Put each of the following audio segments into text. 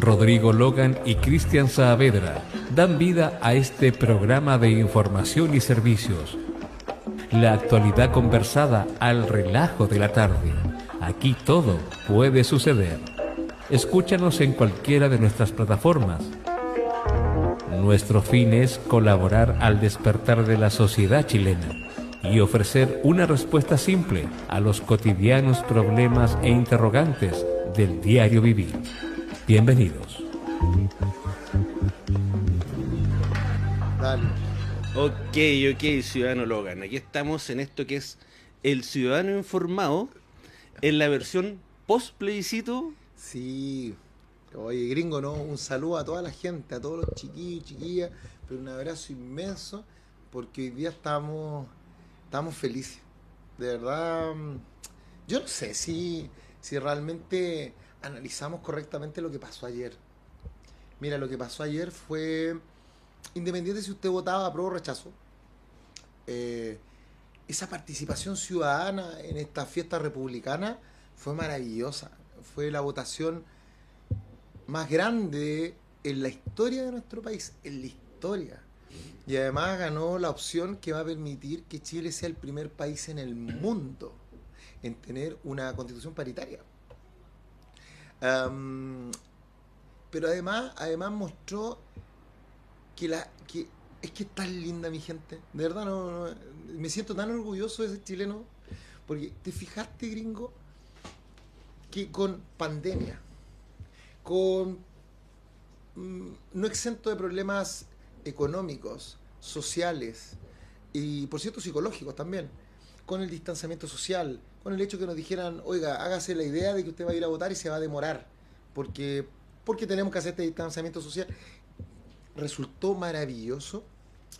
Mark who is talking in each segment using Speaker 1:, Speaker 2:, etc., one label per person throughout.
Speaker 1: Rodrigo Logan y Cristian Saavedra dan vida a este programa de información y servicios. La actualidad conversada al relajo de la tarde. Aquí todo puede suceder. Escúchanos en cualquiera de nuestras plataformas. Nuestro fin es colaborar al despertar de la sociedad chilena y ofrecer una respuesta simple a los cotidianos problemas e interrogantes del diario vivir. Bienvenidos.
Speaker 2: Ok, ok, ciudadano Logan. Aquí estamos en esto que es el ciudadano informado en la versión post plebiscito.
Speaker 3: Sí, oye, gringo, ¿no? Un saludo a toda la gente, a todos los chiquillos y chiquillas, pero un abrazo inmenso porque hoy día estamos, estamos felices. De verdad, mm, yo no sé si, si realmente analizamos correctamente lo que pasó ayer. Mira, lo que pasó ayer fue, independiente si usted votaba pro o rechazo, eh, esa participación ciudadana en esta fiesta republicana fue maravillosa. Fue la votación más grande en la historia de nuestro país, en la historia. Y además ganó la opción que va a permitir que Chile sea el primer país en el mundo en tener una constitución paritaria. Pero además, además mostró que la que es que es tan linda mi gente. De verdad no, no, me siento tan orgulloso de ser chileno porque te fijaste, gringo, que con pandemia, con mm, no exento de problemas económicos, sociales y por cierto psicológicos también, con el distanciamiento social, con el hecho que nos dijeran, oiga, hágase la idea de que usted va a ir a votar y se va a demorar, porque, porque tenemos que hacer este distanciamiento social. Resultó maravilloso.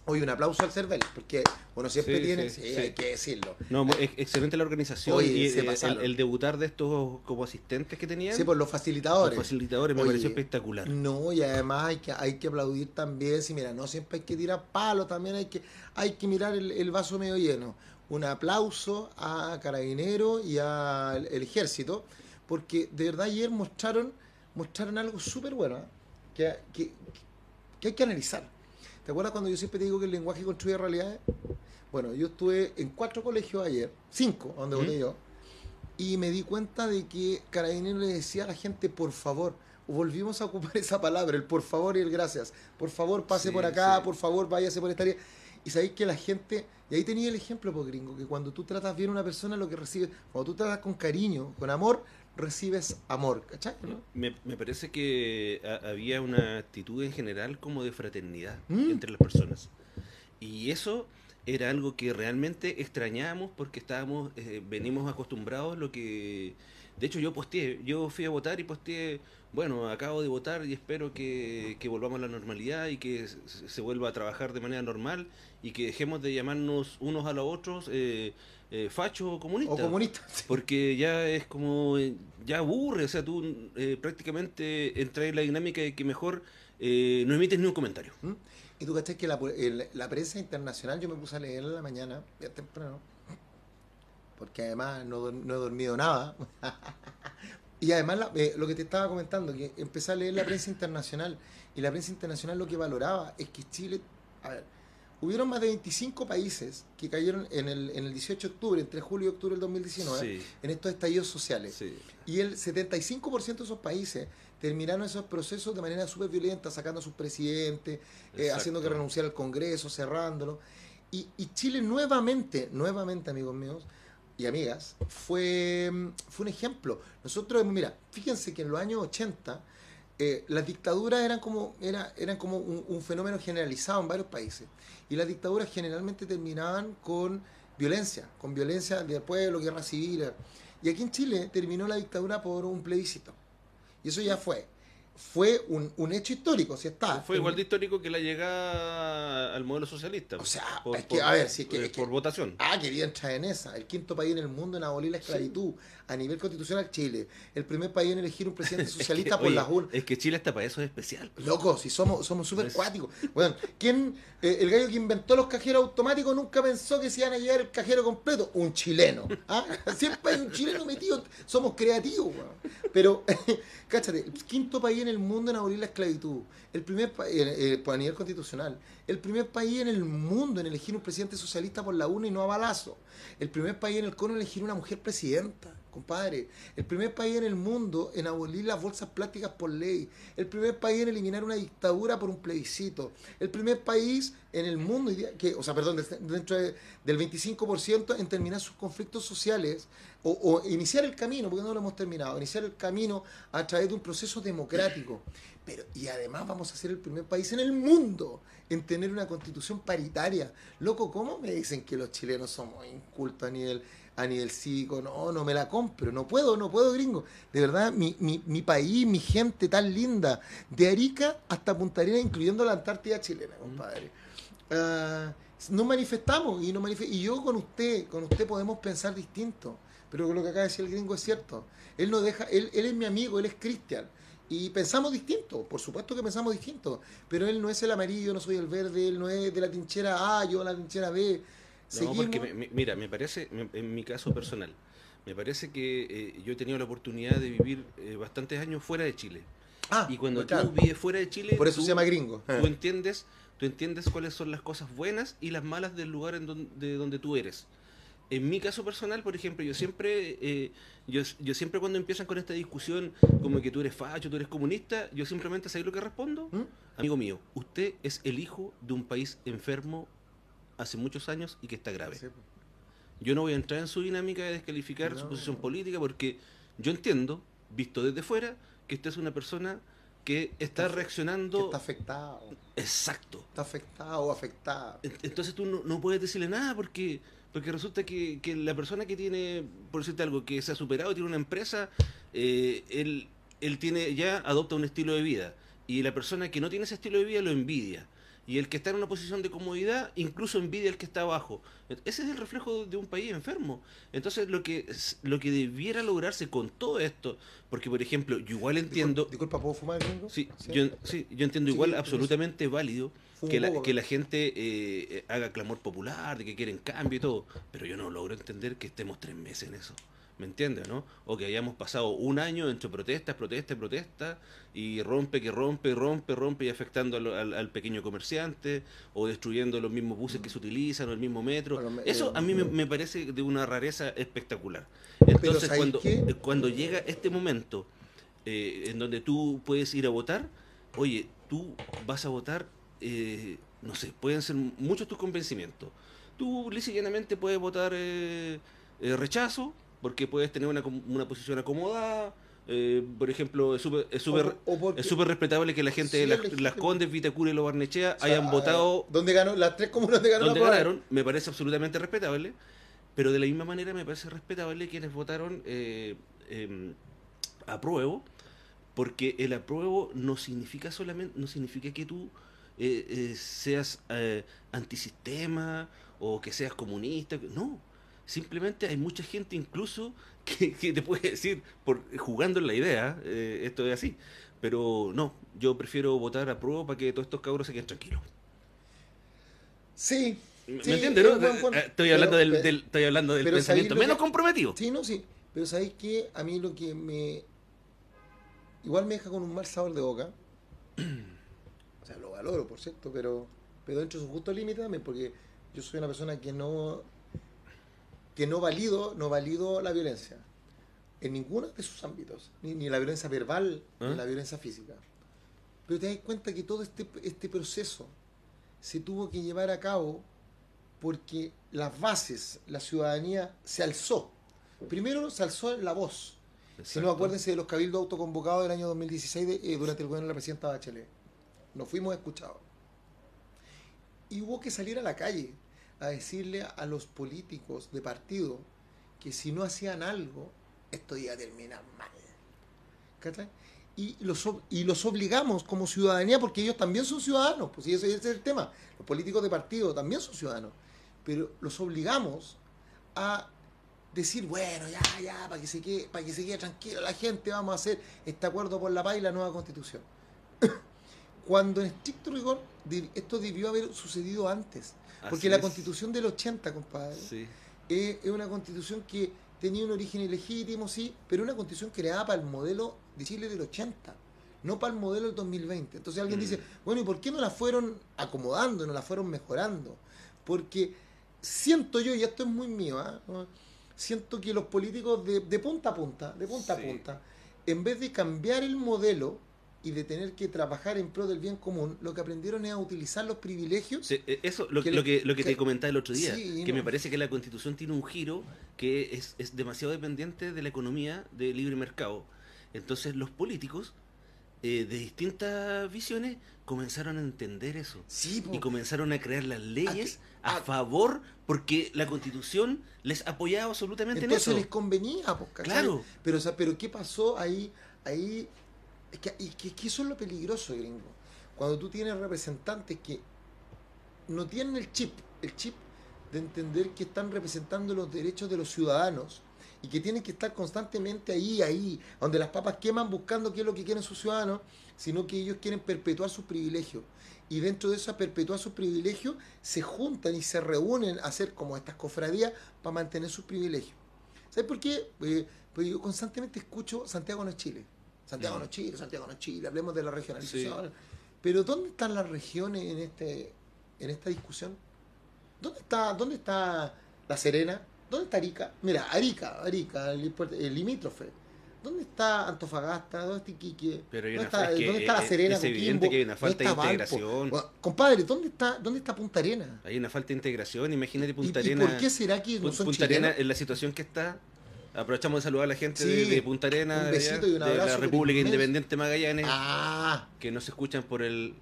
Speaker 3: Hoy un aplauso al CERVEL, porque uno siempre
Speaker 2: Sí,
Speaker 3: tiene,
Speaker 2: sí,
Speaker 3: hay que decirlo.
Speaker 2: No, ex- excelente la organización
Speaker 3: Oye,
Speaker 2: y
Speaker 3: se
Speaker 2: eh, el, el debutar de estos como asistentes que tenían.
Speaker 3: Sí, por los
Speaker 2: los
Speaker 3: facilitadores.
Speaker 2: facilitadores me
Speaker 3: Oye,
Speaker 2: pareció espectacular.
Speaker 3: No, y además hay que, hay que aplaudir también, si mira, no siempre hay que tirar palos, también hay que, hay que mirar el, el vaso medio lleno. Un aplauso a Carabineros y al el ejército, porque de verdad ayer mostraron, mostraron algo súper bueno, ¿eh? que, que, que hay que analizar. ¿Te acuerdas cuando yo siempre te digo que el lenguaje construye realidades? Bueno, yo estuve en cuatro colegios ayer, cinco, donde voté yo, y me di cuenta de que Carabineros le decía a la gente, por favor, volvimos a ocupar esa palabra, el por favor y el gracias. Por favor, pase
Speaker 2: Sí,
Speaker 3: por acá,
Speaker 2: sí.
Speaker 3: por favor, váyase por esta área. Y sabéis que la gente, y ahí tenía el ejemplo, pues gringo, que cuando tú tratas bien a una persona, lo que recibes, cuando tú tratas con cariño, con amor, recibes amor, ¿cachai? no?
Speaker 2: Me, me parece que ha- había una actitud en general como de fraternidad
Speaker 3: Mm.
Speaker 2: entre las personas. Y eso era algo que realmente extrañábamos porque estábamos, eh, venimos acostumbrados a lo que... De hecho yo posteé, yo fui a votar y posteé, bueno, acabo de votar y espero que, que volvamos a la normalidad y que se, vuelva a trabajar de manera normal y que dejemos de llamarnos unos a los otros eh, eh, fachos o comunistas.
Speaker 3: O comunista. sí.
Speaker 2: Porque ya es como, eh, ya aburre, o sea, tú eh, prácticamente entras en la dinámica de que mejor eh, no emites ni un comentario.
Speaker 3: ¿Mm? Y tú cachai que la, el- la prensa internacional, yo me puse a leerla en la mañana, bien temprano, porque además no, no he dormido nada. y además la- eh, lo que te estaba comentando, que empecé a leer la prensa internacional, y la prensa internacional lo que valoraba es que Chile, a ver, hubieron más de 25 países que cayeron en el, en el 18 de octubre, entre julio y octubre del 2019,
Speaker 2: Sí,
Speaker 3: en estos estallidos sociales.
Speaker 2: sí.
Speaker 3: Y el 75% de esos países terminaron esos procesos de manera súper violenta, sacando a sus presidentes, eh, haciendo que renunciara al Congreso, cerrándolo. Y, y Chile nuevamente, nuevamente, amigos míos y amigas, fue, mm, fue un ejemplo. Nosotros, mira, fíjense que en los años 80 eh, las dictaduras eran como, era, eran como un, un fenómeno generalizado en varios países. Y las dictaduras generalmente terminaban con violencia, con violencia del pueblo, guerra civil. Y aquí en Chile terminó la dictadura por un plebiscito. Y eso ya fue. Fue un, un hecho histórico, si está.
Speaker 2: Fue igual de histórico que la llegada al modelo socialista.
Speaker 3: O sea,
Speaker 2: por,
Speaker 3: es que,
Speaker 2: por-
Speaker 3: a ver, si es que-
Speaker 2: eh,
Speaker 3: es que-
Speaker 2: por votación.
Speaker 3: Ah, quería entrar en esa. El quinto país en el mundo en abolir la esclavitud. A nivel constitucional, Chile. El primer país en elegir un presidente
Speaker 2: Es
Speaker 3: socialista
Speaker 2: que,
Speaker 3: por
Speaker 2: oye,
Speaker 3: las urnas.
Speaker 2: Es que Chile hasta para eso es especial.
Speaker 3: Loco, si somos somos súper cuáticos. Bueno, ¿quién, eh, el gallo que inventó los cajeros automáticos nunca pensó que se iban a llevar el cajero completo? Un chileno. ¿ah? Siempre hay un chileno metido. Somos creativos, weón. Pero, cáchate, el quinto país en el mundo en abolir la esclavitud, el primer país, eh, a nivel constitucional, el primer país en el mundo en elegir un presidente socialista por la UNA y no a balazo, el primer país en el cono en elegir una mujer presidenta, compadre, el primer país en el mundo en abolir las bolsas plásticas por ley, el primer país en eliminar una dictadura por un plebiscito, el primer país en el mundo, que, o sea, perdón, dentro del 25% en terminar sus conflictos sociales o, o, iniciar el camino, porque no lo hemos terminado, iniciar el camino a través de un proceso democrático. Pero, y además vamos a ser el primer país en el mundo en tener una constitución paritaria. Loco, ¿cómo me dicen que los chilenos somos incultos a nivel a nivel cívico, no, no me la compro, no puedo, no puedo, gringo. De verdad, mi, mi, mi país, mi gente tan linda, de Arica hasta Punta Arenas, incluyendo la Antártida chilena, compadre. Uh, nos manifestamos y, no y yo con usted, con usted podemos pensar distinto, pero lo que acaba de decir el gringo es cierto. Él no deja, él, él es mi amigo, él es cristian. Y pensamos distinto, por supuesto que pensamos distinto, pero él no es el amarillo, no soy el verde, él no es de la trinchera A, yo la trinchera B
Speaker 2: no, porque mira, me parece, en mi caso personal, me parece que eh, yo he tenido la oportunidad de vivir eh, bastantes años fuera de Chile.
Speaker 3: Ah,
Speaker 2: y cuando tú vives fuera de Chile,
Speaker 3: por eso se llama gringo.
Speaker 2: Tú entiendes, tú entiendes cuáles son las cosas buenas y las malas del lugar en donde, de donde tú eres. En mi caso personal, por ejemplo, yo siempre, eh, yo, yo, siempre cuando empiezan con esta discusión, como que tú eres facho, tú eres comunista, yo simplemente sé lo que respondo. ¿Mm? Amigo mío, usted es el hijo de un país enfermo hace muchos años y que está grave. Yo no voy a entrar en su dinámica de descalificar su posición política porque yo entiendo, visto desde fuera, que usted es una persona que está, reaccionando... Que
Speaker 3: está afectado.
Speaker 2: Exacto.
Speaker 3: Está afectado o afectada.
Speaker 2: Entonces tú no, puedes decirle nada porque porque resulta que, que, la persona que tiene, por decirte algo, que se ha superado, tiene una empresa, eh, él, él tiene ya adopta un estilo de vida. Y la persona que no tiene ese estilo de vida lo envidia y el que está en una posición de comodidad incluso envidia al que está abajo. Ese es el reflejo de un país enfermo. Entonces lo que lo que debiera lograrse con todo esto, porque por ejemplo, yo igual entiendo...
Speaker 3: Disculpa, ¿puedo fumar
Speaker 2: Sí, Yo, sí, yo entiendo igual absolutamente válido que la, que la gente eh, haga clamor popular, de que quieren cambio y todo, pero yo no logro entender que estemos tres meses en eso. ¿Me entiendes, no? O que hayamos pasado un año entre protestas, protestas, protestas, y rompe, que rompe, rompe, rompe, y afectando al, pequeño comerciante, o destruyendo los mismos buses que se utilizan, o el mismo metro. Eso a mí me, parece de una rareza espectacular. Entonces, cuando, eh, cuando llega este momento eh, en donde tú puedes ir a votar, oye, tú vas a votar, eh, no sé, pueden ser muchos tus convencimientos. Tú, lisa puedes votar rechazo, porque puedes tener una, una posición acomodada. Eh, por ejemplo, es súper es súper respetable que la gente de las, Condes, Vitacura y Lo Barnechea hayan votado.
Speaker 3: ¿Dónde ganó? Las tres comunas de
Speaker 2: donde ganaron, me parece absolutamente respetable. Pero de la misma manera me parece respetable quienes votaron eh, eh, apruebo, porque el apruebo no significa solamente, no significa que tú eh, seas antisistema o que seas comunista. No, Simplemente hay mucha gente incluso que, te puede decir, por jugando en la idea, eh, esto es así. Pero no, yo prefiero votar a prueba para que todos estos cabros se queden tranquilos.
Speaker 3: Sí.
Speaker 2: ¿Me entiendes, no? Eh, estoy, hablando del, estoy hablando del pensamiento menos comprometido.
Speaker 3: Sí, no, sí. Pero ¿sabéis que A mí lo que me... Igual me deja con un mal sabor de boca. sea, lo valoro, por cierto, pero, pero dentro de su justo límite también, porque yo soy una persona que no que no valido, no valido la violencia en ninguno de sus ámbitos, ni, la violencia verbal, ni ¿Ah? la violencia física. Pero te das cuenta que todo este, este proceso se tuvo que llevar a cabo porque las bases, la ciudadanía se alzó. Primero se alzó la voz. Si no, acuérdense de los cabildos autoconvocados del año 2016 eh, durante el gobierno de la presidenta Bachelet. Nos fuimos escuchados. Y hubo que salir a la calle a decirle a los políticos de partido que si no hacían algo, esto iba a terminar mal. Y los, y los obligamos como ciudadanía, porque ellos también son ciudadanos, pues ese, ese es el tema. Los políticos de partido también son ciudadanos, pero los obligamos a decir, bueno, ya, ya, para que se quede, para que se quede tranquilo la gente, vamos a hacer este acuerdo por la paz y la nueva constitución. Cuando en estricto rigor esto debió haber sucedido antes. Porque la constitución del 80, compadre, es, una constitución que tenía un origen ilegítimo, sí, pero una constitución creada para el modelo de Chile del 80. no para el modelo del 2020. Entonces alguien
Speaker 2: Mm.
Speaker 3: dice, bueno, ¿y por qué no la fueron acomodando, no la fueron mejorando? Porque siento yo, y esto es muy mío, ¿ah? siento que los políticos de, de punta a punta, de punta
Speaker 2: Sí.
Speaker 3: a punta, en vez de cambiar el modelo y de tener que trabajar en pro del bien común, lo que aprendieron es a utilizar los privilegios.
Speaker 2: Sí, eh, eso, lo,
Speaker 3: Que
Speaker 2: lo
Speaker 3: le-
Speaker 2: que, lo que
Speaker 3: que-
Speaker 2: te comentaba el otro día,
Speaker 3: Sí,
Speaker 2: que
Speaker 3: no.
Speaker 2: me parece que la constitución tiene un giro que es, es demasiado dependiente de la economía de libre mercado. Entonces los políticos eh, de distintas visiones comenzaron a entender eso.
Speaker 3: Sí, po.
Speaker 2: Y comenzaron a crear las leyes
Speaker 3: a-
Speaker 2: a,
Speaker 3: a-
Speaker 2: favor porque la constitución les apoyaba absolutamente
Speaker 3: Entonces
Speaker 2: en
Speaker 3: les
Speaker 2: eso.
Speaker 3: convenía, pues, ¿cachai?
Speaker 2: Claro.
Speaker 3: Pero, o sea, pero ¿qué pasó ahí? Ahí, es que, y que, que eso es lo peligroso, gringo. Cuando tú tienes representantes que no tienen el chip, el chip de entender que están representando los derechos de los ciudadanos y que tienen que estar constantemente ahí, ahí, donde las papas queman buscando qué es lo que quieren sus ciudadanos, sino que ellos quieren perpetuar sus privilegios. Y dentro de eso, a perpetuar sus privilegios, se juntan y se reúnen a hacer como estas cofradías para mantener sus privilegios. ¿Sabes por qué? Pues yo constantemente escucho Santiago no es Chile. Santiago no es Chile, Santiago no Chile, hablemos de la regionalización. Pero ¿dónde están las regiones en este en esta discusión? ¿Dónde está dónde está La Serena? ¿Dónde está Arica? Mira, Arica, Arica, el, limítrofe. ¿Dónde está Antofagasta? ¿Dónde está Iquique?
Speaker 2: Pero
Speaker 3: ¿Dónde, está,
Speaker 2: fa- es que,
Speaker 3: ¿dónde está La Serena?
Speaker 2: es evidente
Speaker 3: Coquimbo?
Speaker 2: que hay una
Speaker 3: ¿Dónde
Speaker 2: falta de integración.
Speaker 3: Bueno, compadre, ¿dónde está, ¿dónde está Punta Arena?
Speaker 2: Hay una falta de integración. Imagínate
Speaker 3: ¿Y,
Speaker 2: Punta
Speaker 3: y
Speaker 2: Arenas.
Speaker 3: por qué será que no son
Speaker 2: Punta Arena,
Speaker 3: chilenos?
Speaker 2: en la situación que está, aprovechamos de saludar a la gente
Speaker 3: Sí,
Speaker 2: de, de Punta Arena,
Speaker 3: un besito
Speaker 2: allá,
Speaker 3: y un
Speaker 2: de la República. Independiente Magallanes,
Speaker 3: Ah,
Speaker 2: que nos escuchan por el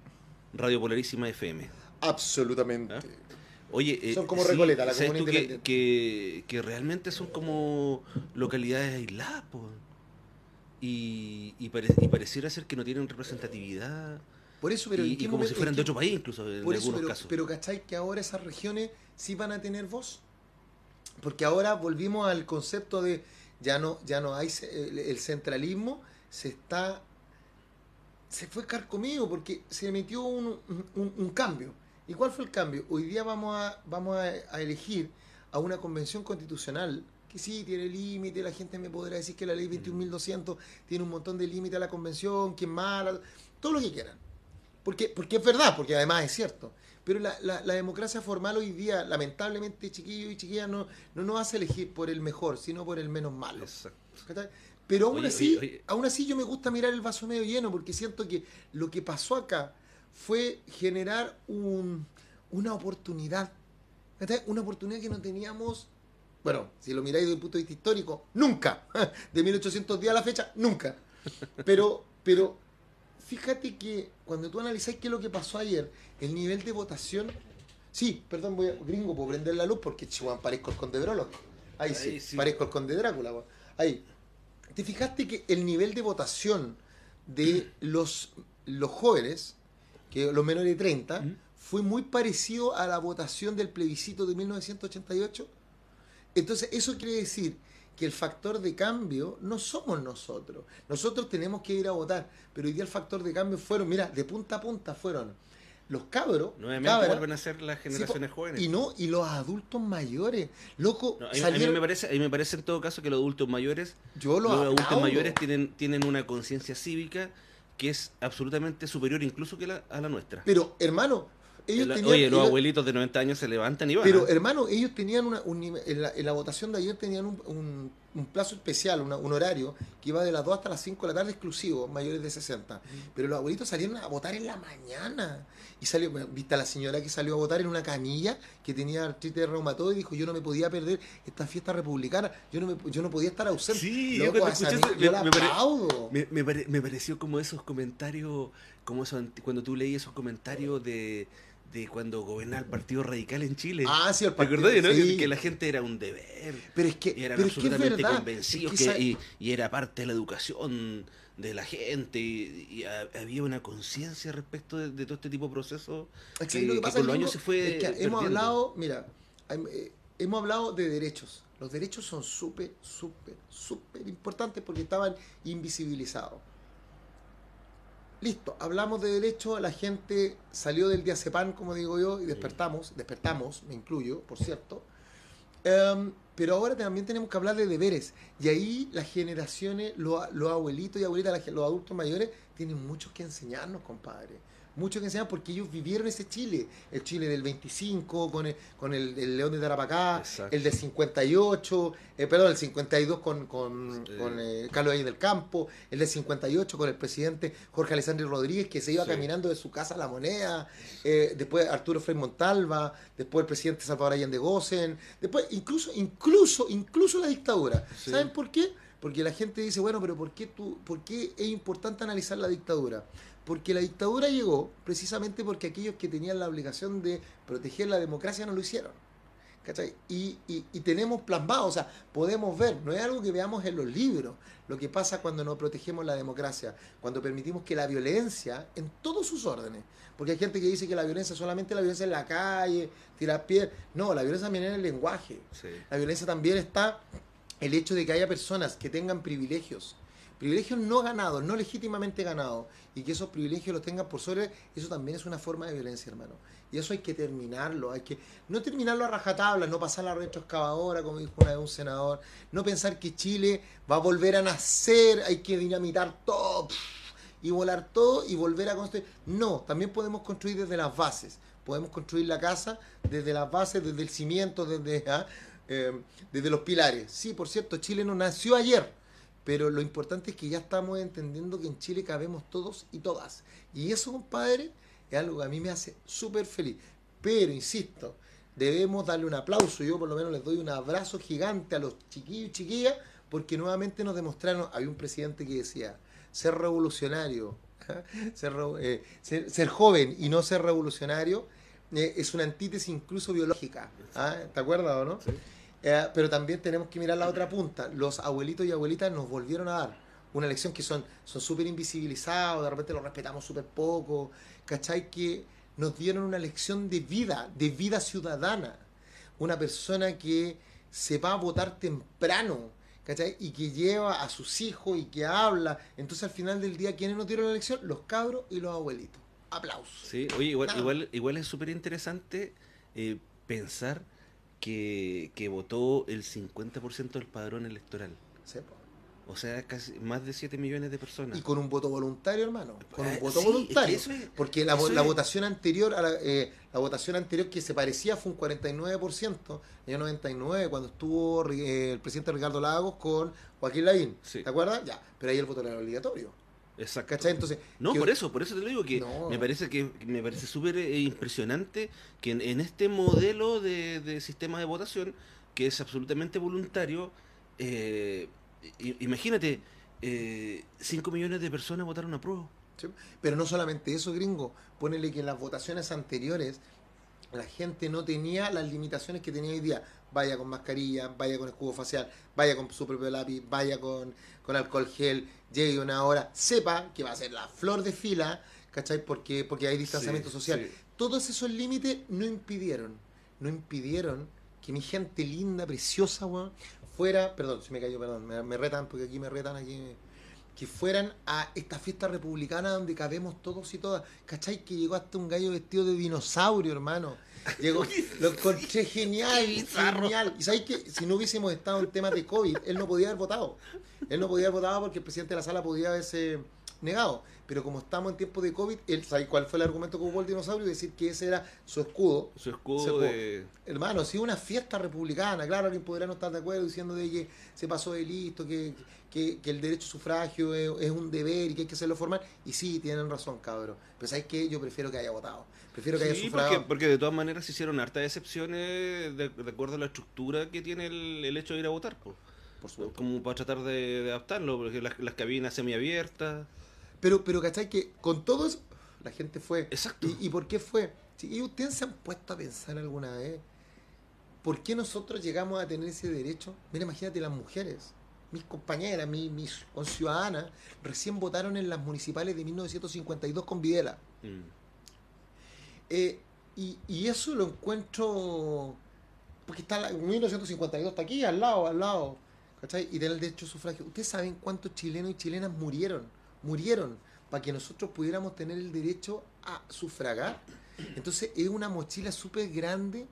Speaker 2: Radio Polarísima FM.
Speaker 3: absolutamente.
Speaker 2: ¿Ah? Oye, eh,
Speaker 3: Son como Recoleta, la
Speaker 2: ¿sabes
Speaker 3: comuna
Speaker 2: tú que, que, que realmente son como localidades aisladas, po? Y, y, pare- y pareciera ser que no tienen representatividad.
Speaker 3: Por eso, pero
Speaker 2: y,
Speaker 3: ¿en qué
Speaker 2: y como
Speaker 3: momento-
Speaker 2: si fueran de otro país, incluso en
Speaker 3: Por eso,
Speaker 2: algunos
Speaker 3: pero,
Speaker 2: casos.
Speaker 3: pero ¿cachai? Que ahora esas regiones sí van a tener voz. Porque ahora volvimos al concepto de ya no, ya no hay el, el centralismo, se está. se fue carcomido porque se metió un, un- un cambio. ¿Y cuál fue el cambio? Hoy día vamos a, vamos a, a elegir a una convención constitucional que sí tiene límite, la gente me podrá decir que la ley 21.200 tiene un montón de límite a la convención, que es mala, todo lo que quieran. Porque, porque es verdad, porque además es cierto. Pero la, la- la democracia formal hoy día, lamentablemente, chiquillos y chiquillas, no, no nos hace elegir por el mejor, sino por el menos malo.
Speaker 2: Exacto.
Speaker 3: Pero aún
Speaker 2: Oye,
Speaker 3: así,
Speaker 2: oye, oye.
Speaker 3: aún así yo me gusta mirar el vaso medio lleno, porque siento que lo que pasó acá fue generar un- una oportunidad. Una oportunidad que no teníamos, bueno, si lo miráis desde el punto de vista histórico, nunca. De 1810 a la fecha, nunca. Pero, pero fíjate que cuando tú analizáis qué es lo que pasó ayer, el nivel de votación. Sí, perdón, voy a, gringo, puedo prender la luz porque chihuahua parezco el conde Brolo. Ahí
Speaker 2: Ahí sí.
Speaker 3: parezco el conde Drácula. Ahí. ¿Te fijaste que el nivel de votación de los, los jóvenes, que los menores de 30,
Speaker 2: ¿Mm?
Speaker 3: fue muy parecido a la votación del plebiscito de 1988? Entonces, eso quiere decir que el factor de cambio no somos nosotros. Nosotros tenemos que ir a votar, pero hoy día el factor de cambio fueron, mira, de punta a punta fueron los cabros,
Speaker 2: Nuevamente
Speaker 3: cabras,
Speaker 2: vuelven a ser las generaciones
Speaker 3: sí,
Speaker 2: jóvenes.
Speaker 3: y no, y los adultos mayores, loco,
Speaker 2: No, a, mí, a mí
Speaker 3: salieron-
Speaker 2: me parece, a mí me parece en todo caso que los adultos mayores,
Speaker 3: yo los
Speaker 2: los adultos mayores tienen, tienen una conciencia cívica que es absolutamente superior incluso que la, a la nuestra.
Speaker 3: Pero, hermano, ellos
Speaker 2: El-
Speaker 3: tenían...
Speaker 2: oye, los
Speaker 3: ellos-
Speaker 2: abuelitos de 90 años se levantan y van.
Speaker 3: Pero,
Speaker 2: ¿ah?
Speaker 3: hermano, ellos tenían una, un en, la, en la votación de ayer tenían un, un- un plazo especial, una- un horario que iba de las 2 hasta las 5 de la tarde exclusivo, mayores de 60. Pero los abuelitos salieron a votar en la mañana. Y salió, viste a la señora que salió a votar en una camilla que tenía artritis reumatoide y dijo, yo no me podía perder esta fiesta republicana, yo no, me- yo no podía estar ausente.
Speaker 2: Sí, yo
Speaker 3: Loco,
Speaker 2: escuché me-
Speaker 3: la
Speaker 2: me pare-
Speaker 3: aplaudo.
Speaker 2: Me, me pare- me pareció como esos comentarios, como esos, cuando tú leías esos comentarios de, de cuando gobernaba el Partido Radical en Chile.
Speaker 3: Ah, sí, el
Speaker 2: ¿Te
Speaker 3: partido,
Speaker 2: acordás, no?
Speaker 3: sí.
Speaker 2: Que, que la gente era un deber.
Speaker 3: Pero es que,
Speaker 2: Y eran
Speaker 3: pero es, que es
Speaker 2: absolutamente
Speaker 3: verdad.
Speaker 2: convencidos
Speaker 3: es
Speaker 2: que,
Speaker 3: que
Speaker 2: y, y era parte de la educación de la gente y, y ha- había una conciencia respecto de, de todo este tipo de procesos
Speaker 3: Es que lo que pasa,
Speaker 2: con los
Speaker 3: Gringo,
Speaker 2: años se fue
Speaker 3: es que hemos hablado, mira, eh, hemos hablado de derechos. Los derechos son súper, súper, súper importantes porque estaban invisibilizados. Listo, hablamos de derechos, la gente salió del diazepam, como digo yo, y despertamos, despertamos, me incluyo, por cierto. Em, Pero ahora también tenemos que hablar de deberes. Y ahí las generaciones, los, los abuelitos y abuelitas, los adultos mayores, tienen mucho que enseñarnos, compadre. Mucho que enseñar porque ellos vivieron ese Chile. El Chile del 25 con el, con el, el León de Tarapacá,
Speaker 2: Exacto.
Speaker 3: el del 58, eh, perdón, el 52 con, con,
Speaker 2: Sí.
Speaker 3: con eh, Carlos Valle del Campo, el del 58 con el presidente Jorge Alessandro Rodríguez que se iba
Speaker 2: Sí.
Speaker 3: caminando de su casa a la moneda, eh, después Arturo Frei Montalva, después el presidente Salvador Allende Gosen, después incluso, incluso, incluso la dictadura.
Speaker 2: Sí.
Speaker 3: ¿Saben por qué? Porque la gente dice, bueno, pero ¿por qué, tú, ¿por qué es importante analizar la dictadura? Porque la dictadura llegó precisamente porque aquellos que tenían la obligación de proteger la democracia no lo hicieron. ¿Cachai? Y, y- y tenemos plasmado, o sea, podemos ver, no es algo que veamos en los libros, lo que pasa cuando no protegemos la democracia, cuando permitimos que la violencia, en todos sus órdenes, porque hay gente que dice que la violencia solamente la violencia en la calle, tirar piedras, no, la violencia también en el lenguaje,
Speaker 2: Sí.
Speaker 3: la violencia también está el hecho de que haya personas que tengan privilegios, privilegios no ganados, no legítimamente ganados, y que esos privilegios los tengan por sobre, eso también es una forma de violencia, hermano. Y eso hay que terminarlo, hay que no terminarlo a rajatabla, no pasar la retroexcavadora, como dijo una vez un senador, no pensar que Chile va a volver a nacer, hay que dinamitar todo y volar todo y volver a construir. No, también podemos construir desde las bases. Podemos construir la casa desde las bases, desde el cimiento, desde, ah, eh, desde los pilares. Sí, por cierto, Chile no nació ayer, pero lo importante es que ya estamos entendiendo que en Chile cabemos todos y todas. Y eso, compadre, es algo que a mí me hace súper feliz. Pero, insisto, debemos darle un aplauso. Yo por lo menos les doy un abrazo gigante a los chiquillos y chiquillas, porque nuevamente nos demostraron, había un presidente que decía, ser revolucionario, ser, eh, ser joven y no ser revolucionario, eh, es una antítesis incluso biológica. ¿ah? ¿Te acuerdas o no?
Speaker 2: Sí.
Speaker 3: Eh, pero también tenemos que mirar la otra punta. Los abuelitos y abuelitas nos volvieron a dar una lección que son son súper invisibilizados, de repente los respetamos súper poco, ¿cachai? Que nos dieron una lección de vida, de vida ciudadana. Una persona que se va a votar temprano, ¿cachai? Y que lleva a sus hijos y que habla. Entonces al final del día, ¿quiénes nos dieron la lección? Los cabros y los abuelitos. Aplausos.
Speaker 2: Sí, oye, igual, igual, igual es súper interesante eh, pensar que, que votó el 50% del padrón electoral. O sea, casi más de 7 millones de personas.
Speaker 3: Y con un voto voluntario, hermano. Con un
Speaker 2: Eh,
Speaker 3: voto
Speaker 2: sí, es que
Speaker 3: voluntario.
Speaker 2: eso es-
Speaker 3: porque la,
Speaker 2: eso
Speaker 3: la
Speaker 2: es-
Speaker 3: votación anterior, a la, eh, la votación anterior que se parecía fue un 49%, en el año 99, cuando estuvo eh, el presidente Ricardo Lagos con Joaquín Lavín.
Speaker 2: Sí.
Speaker 3: ¿Te acuerdas? Ya. Pero ahí el voto era obligatorio.
Speaker 2: Exacto.
Speaker 3: ¿Cachai? Entonces.
Speaker 2: No, por eso, por eso te lo digo que
Speaker 3: No.
Speaker 2: me parece que me parece súper eh, impresionante que en, en este modelo de, de sistema de votación que es absolutamente voluntario, eh, imagínate, 5 millones de personas votaron a prueba.
Speaker 3: Sí, Pero no solamente eso, gringo. Ponele que en las votaciones anteriores la gente no tenía las limitaciones que tenía hoy día. Vaya con mascarilla, vaya con escudo facial, vaya con su propio lápiz, vaya con, con alcohol gel, llegue una hora, sepa que va a ser la flor de fila, ¿cachai? Porque, porque hay distanciamiento
Speaker 2: Sí,
Speaker 3: social.
Speaker 2: sí.
Speaker 3: Todos esos límites no impidieron, no impidieron que mi gente linda, preciosa, weón, fuera, perdón, se me cayó, perdón, me, me retan, porque aquí me retan, aquí me- que fueran a esta fiesta republicana donde cabemos todos y todas. ¿Cachai? Que llegó hasta un gallo vestido de dinosaurio, hermano. Llegó, lo encontré genial, genial. Y sabéis que si no hubiésemos estado en temas de COVID, él no podía haber votado. Él no podía haber votado porque el presidente de la sala podía haberse negado. Pero como estamos en tiempo de COVID, él, ¿sabéis cuál fue el argumento que ocupó el dinosaurio? Decir que ese era su escudo.
Speaker 2: Su escudo, de...
Speaker 3: Hermano, si una fiesta republicana, claro, alguien podrá no estar de acuerdo diciendo de que se pasó de listo, que, que, que el derecho a sufragio es, es un deber y que hay que hacerlo formal. Y sí, tienen razón, cabrón. Pero ¿sabes qué? Yo prefiero que haya votado. Prefiero que haya
Speaker 2: Sí,
Speaker 3: sufragado.
Speaker 2: porque, porque de todas maneras se hicieron hartas excepciones de, de acuerdo a la estructura que tiene el, el hecho de ir a votar. po.
Speaker 3: Por supuesto.
Speaker 2: Como para tratar de, de adaptarlo, porque las, las cabinas semiabiertas.
Speaker 3: Pero, pero ¿cachai? Que con todo eso, la gente fue.
Speaker 2: Exacto.
Speaker 3: ¿Y, y por qué fue? ¿Y ustedes se han puesto a pensar alguna vez? ¿Por qué nosotros llegamos a tener ese derecho? Mira, imagínate las mujeres, mis compañeras, mis, mis conciudadanas, recién votaron en las municipales de 1952 con Videla.
Speaker 2: Mm.
Speaker 3: Eh, y, y eso lo encuentro. Porque está la, 1952 está aquí, al lado, al lado. ¿Cachai? Y del derecho a sufragio. ¿Ustedes saben cuántos chilenos y chilenas murieron? Murieron para que nosotros pudiéramos tener el derecho a sufragar. Entonces es una mochila súper grande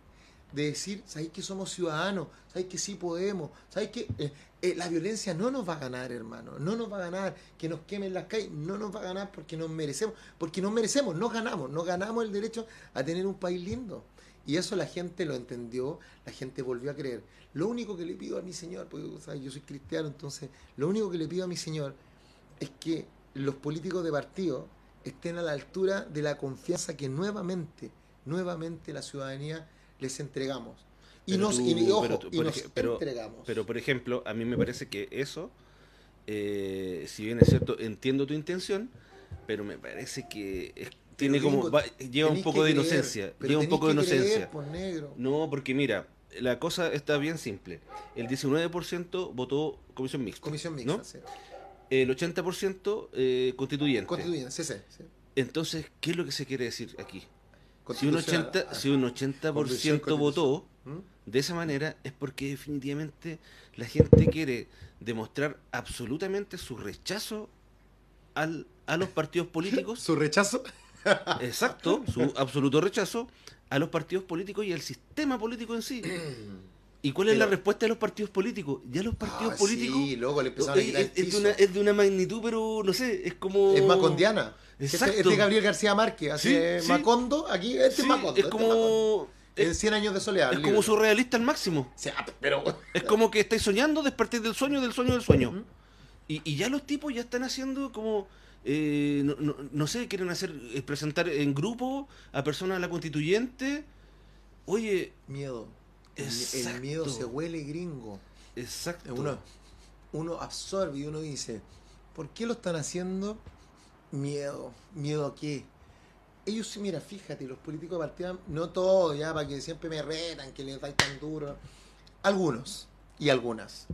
Speaker 3: de decir, ¿sabéis que somos ciudadanos? ¿Sabéis que sí podemos? ¿Sabéis que eh, eh, la violencia no nos va a ganar, hermano? No nos va a ganar. Que nos quemen las calles, no nos va a ganar porque nos merecemos. Porque nos merecemos, nos ganamos. Nos ganamos el derecho a tener un país lindo. Y eso la gente lo entendió, la gente volvió a creer. Lo único que le pido a mi Señor, porque yo soy cristiano, entonces, lo único que le pido a mi Señor es que los políticos de partido estén a la altura de la confianza que nuevamente, nuevamente la ciudadanía les entregamos. Y
Speaker 2: Pero
Speaker 3: nos,
Speaker 2: tú-
Speaker 3: y, ojo,
Speaker 2: pero tú-
Speaker 3: y nos
Speaker 2: pero-
Speaker 3: entregamos.
Speaker 2: Pero, por ejemplo, a mí me parece que eso, eh, si bien es cierto, entiendo tu intención, pero me parece que es- tiene como va- lleva un poco de
Speaker 3: creer,
Speaker 2: inocencia. Lleva un poco de
Speaker 3: creer,
Speaker 2: inocencia.
Speaker 3: negro.
Speaker 2: No, porque mira, la cosa está bien simple. El 19% votó comisión mixta.
Speaker 3: Comisión mixta,
Speaker 2: ¿no?
Speaker 3: sí.
Speaker 2: El 80% eh, constituyente.
Speaker 3: Constituyente, sí, sí, sí.
Speaker 2: Entonces, ¿qué es lo que se quiere decir aquí? Si un
Speaker 3: Constitucional,
Speaker 2: 80%,
Speaker 3: ah,
Speaker 2: si un 80
Speaker 3: Convención
Speaker 2: votó
Speaker 3: ¿Mm?
Speaker 2: de esa manera es porque definitivamente la gente quiere demostrar absolutamente su rechazo al, a los partidos políticos.
Speaker 3: Su rechazo.
Speaker 2: Exacto, su absoluto rechazo a los partidos políticos y al sistema político en sí. ¿Y cuál es
Speaker 3: Pero-
Speaker 2: la respuesta de los partidos políticos? Ya los partidos
Speaker 3: Ah,
Speaker 2: políticos
Speaker 3: Sí, luego le empezaron a
Speaker 2: es,
Speaker 3: el
Speaker 2: es- es de una, es de una magnitud, pero no sé, es como...
Speaker 3: Es macondiana. Este-
Speaker 2: Exacto.
Speaker 3: Es de Gabriel García Márquez.
Speaker 2: Sí, sí.
Speaker 3: Macondo, aquí este
Speaker 2: Sí,
Speaker 3: es Macondo.
Speaker 2: es
Speaker 3: este Macondo.
Speaker 2: como...
Speaker 3: En
Speaker 2: Es,
Speaker 3: 100 años de soledad.
Speaker 2: es como surrealista al máximo.
Speaker 3: O sea, pero.
Speaker 2: Es como que estáis soñando, despertéis del sueño, del sueño, del sueño. Y, y ya los tipos ya están haciendo como, eh, no, no- no sé, quieren hacer, eh, presentar en grupo a personas de la constituyente. Oye,
Speaker 3: Miedo. El, miedo se huele gringo.
Speaker 2: exacto.
Speaker 3: Uno, uno absorbe y uno dice, ¿por qué lo están haciendo? Miedo. ¿Miedo a qué? Ellos, sí, mira, fíjate, los políticos de partida, no todos, ya, para que siempre me retan, que les da tan duro. Algunos y algunas.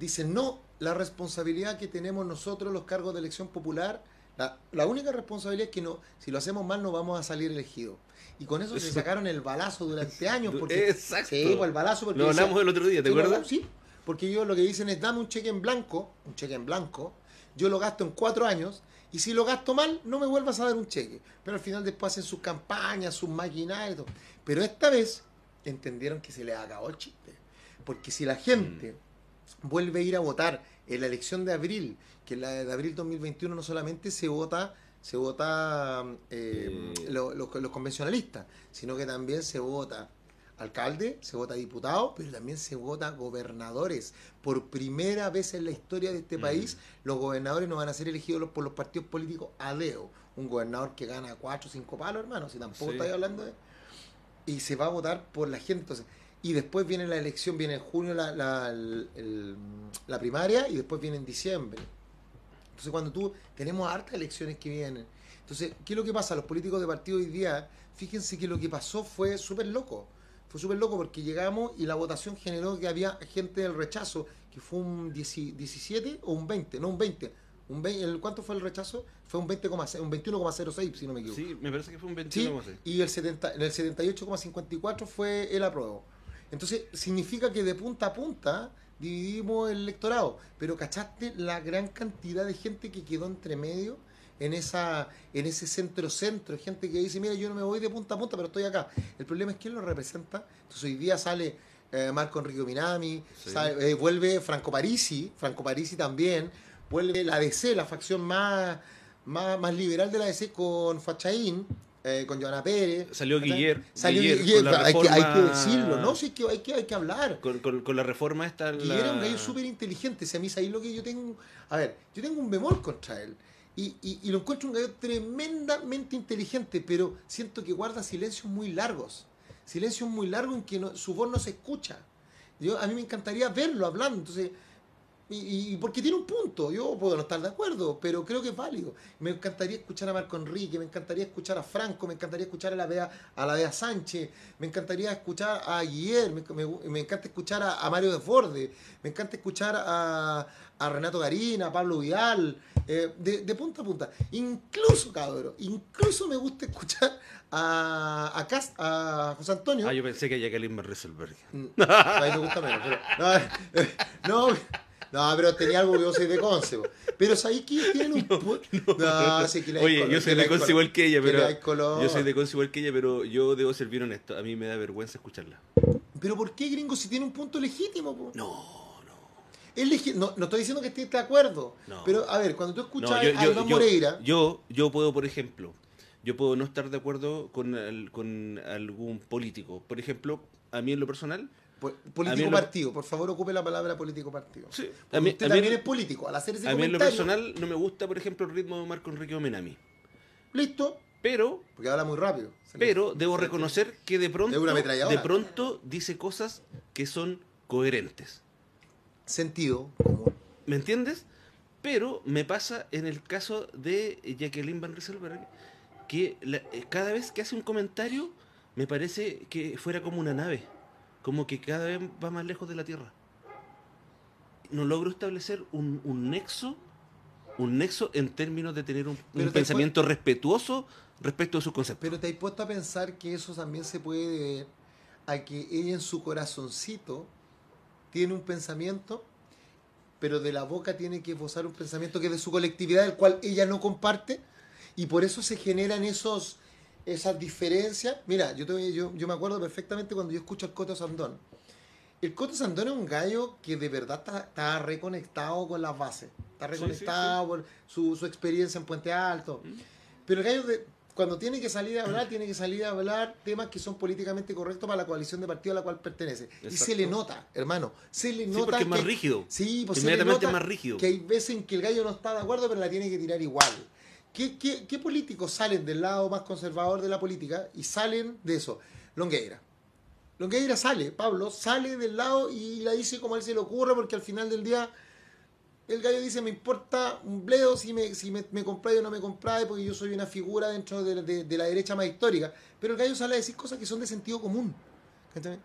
Speaker 3: Dicen, no, la responsabilidad que tenemos nosotros, los cargos de elección popular, la, la única responsabilidad es que no, si lo hacemos mal no vamos a salir elegidos. Y con eso se sacaron el balazo durante años. Porque,
Speaker 2: Exacto.
Speaker 3: Sí, pues el balazo. Porque
Speaker 2: Lo hablamos el otro día, ¿te acuerdas?
Speaker 3: ¿verdad? Sí, porque ellos lo que dicen es dame un cheque en blanco, un cheque en blanco, yo lo gasto en cuatro años, y si lo gasto mal, no me vuelvas a dar un cheque. Pero al final después hacen sus campañas, sus maquinarias y todo. Pero esta vez entendieron que se les acabó el chiste. Porque si la gente
Speaker 2: Mm.
Speaker 3: vuelve a ir a votar en la elección de abril, que en la de abril 2021 no solamente se vota se vota eh,
Speaker 2: Eh.
Speaker 3: lo- lo- los convencionalistas, sino que también se vota alcalde, se vota diputado, pero también se vota gobernadores. Por primera vez en la historia de este
Speaker 2: Mm.
Speaker 3: país, los gobernadores no van a ser elegidos por los partidos políticos a deo. Un gobernador que gana cuatro o cinco palos, hermano, si tampoco
Speaker 2: Sí.
Speaker 3: estáis hablando de... Y se va a votar por la gente. Entonces, y después viene la elección, viene en junio la, la, el- la primaria y después viene en diciembre. Entonces cuando tú tenemos hartas elecciones que vienen. Entonces, ¿qué es lo que pasa? Los políticos de partido hoy día, fíjense que lo que pasó fue súper loco. Fue súper loco porque llegamos y la votación generó que había gente del rechazo, que fue un 10 17 o un 20, no un 20. Un 20 el, ¿Cuánto fue el rechazo? Fue un 20,6, un 21,06 si no me equivoco.
Speaker 2: Sí, me parece que fue un
Speaker 3: Sí,
Speaker 2: 21,
Speaker 3: y el 70, en el 78,54 fue el apruebo. Entonces, significa que de punta a punta dividimos el electorado. Pero ¿cachaste la gran cantidad de gente que quedó entre medio en esa en ese centro-centro? Gente que dice, mira, yo no me voy de punta a punta, pero estoy acá. El problema es quién lo representa. Entonces, hoy día sale eh, Marco Enrico Minami,
Speaker 2: Sí.
Speaker 3: sale- eh, vuelve Franco Parisi, Franco Parisi también, vuelve la DC, la facción más, más, más liberal de la DC con Fachaín, eh, con Joana Pérez.
Speaker 2: Salió
Speaker 3: ¿cachai?
Speaker 2: Guiller-
Speaker 3: Salió
Speaker 2: Guiller
Speaker 3: Guiller,
Speaker 2: con la
Speaker 3: hay, que, hay que decirlo, ¿no? Sí, que hay que, hay que hablar.
Speaker 2: Con, con- con la reforma esta... la-
Speaker 3: Guiller es un gallo súper inteligente. Si a mí ahí lo que yo tengo. A ver, yo tengo un bemol contra él. Y, y- y lo encuentro un gallo tremendamente inteligente, pero siento que guarda silencios muy largos. Silencios muy largos en que no- su voz no se escucha. Yo, a mí me encantaría verlo hablando. Entonces, y, y- porque tiene un punto, yo puedo no estar de acuerdo, pero creo que es válido. Me encantaría escuchar a Marco Enrique, me encantaría escuchar a Franco, me encantaría escuchar a la Bea, a la Bea Sánchez, me encantaría escuchar a Guillermo, me, me- me encanta escuchar a, a Mario Desbordes, me encanta escuchar a, a Renato Garina, a Pablo Vidal, eh, de, de punta a punta. Incluso, cabrón, incluso me gusta escuchar a, a, Cast- a José Antonio.
Speaker 2: Ah, yo pensé que a Jacqueline Van Rieselberg.
Speaker 3: Mm, A mí me gusta menos, pero. No, no, No, pero tenía algo que yo soy de Conce. po. Pero ¿sabéis que tienen un... No, sí que
Speaker 2: Oye,
Speaker 3: color,
Speaker 2: yo soy de Conce igual que ella, pero. Yo soy de Conce igual que ella, pero yo debo ser bien honesto. A mí me da vergüenza escucharla.
Speaker 3: Pero ¿por qué, gringo, si tiene un punto legítimo? po?
Speaker 2: No, no.
Speaker 3: Es legi- no, no estoy diciendo que estés de acuerdo.
Speaker 2: No.
Speaker 3: Pero, a ver, cuando tú escuchas
Speaker 2: yo,
Speaker 3: a
Speaker 2: yo-
Speaker 3: Iván
Speaker 2: yo-
Speaker 3: Moreira...
Speaker 2: yo, yo puedo, por ejemplo, yo puedo no estar de acuerdo con, con algún político. Por ejemplo, a mí en lo personal,
Speaker 3: Político partido, por favor ocupe la palabra político partido.
Speaker 2: Sí, a mí-
Speaker 3: usted
Speaker 2: a mí-
Speaker 3: también es político. Al hacer ese
Speaker 2: a mí en lo personal no me gusta, por ejemplo, el ritmo de Marco Enrique Omenami.
Speaker 3: listo,
Speaker 2: Pero,
Speaker 3: porque habla muy rápido.
Speaker 2: pero debo reconocer que de pronto,
Speaker 3: ametralladora.
Speaker 2: de pronto dice cosas que son coherentes.
Speaker 3: Sentido común.
Speaker 2: ¿Me entiendes? Pero me pasa en el caso de Jacqueline Van Rieselberg que la- eh, cada vez que hace un comentario me parece que fuera como una nave, como que cada vez va más lejos de la Tierra. No logro establecer un, un nexo, un nexo en términos de tener un, un pensamiento respetuoso respecto a sus conceptos.
Speaker 3: Pero te has puesto a pensar que eso también se puede deber a que ella en su corazoncito tiene un pensamiento, pero de la boca tiene que esbozar un pensamiento que es de su colectividad, el cual ella no comparte, y por eso se generan esos esas diferencias. Mira, yo, te yo, yo me acuerdo perfectamente cuando yo escucho al Coto Sandón. El Coto Sandón es un gallo que de verdad está, está reconectado con las bases. Está
Speaker 2: Sí, sí,
Speaker 3: reconectado por su, su experiencia en Puente Alto. Pero el gallo, de- cuando tiene que salir a hablar, tiene que salir a hablar temas que son políticamente correctos para la coalición de partidos a la cual pertenece. Y se le nota, hermano. Se le
Speaker 2: Sí,
Speaker 3: nota
Speaker 2: porque es más
Speaker 3: que-
Speaker 2: rígido.
Speaker 3: Sí, pues se le nota
Speaker 2: más rígido.
Speaker 3: Que hay veces en que el gallo no está de acuerdo, pero la tiene que tirar igual. ¿Qué, políticos salen del lado más conservador de la política y salen de eso? Longueira. Longueira sale, Pablo, sale del lado y la dice como a él se le ocurre, porque al final del día el gallo dice, me importa un bledo si me, compráis o no me compráis, porque yo soy una figura dentro de, de- de la derecha más histórica. Pero el gallo sale a decir cosas que son de sentido común.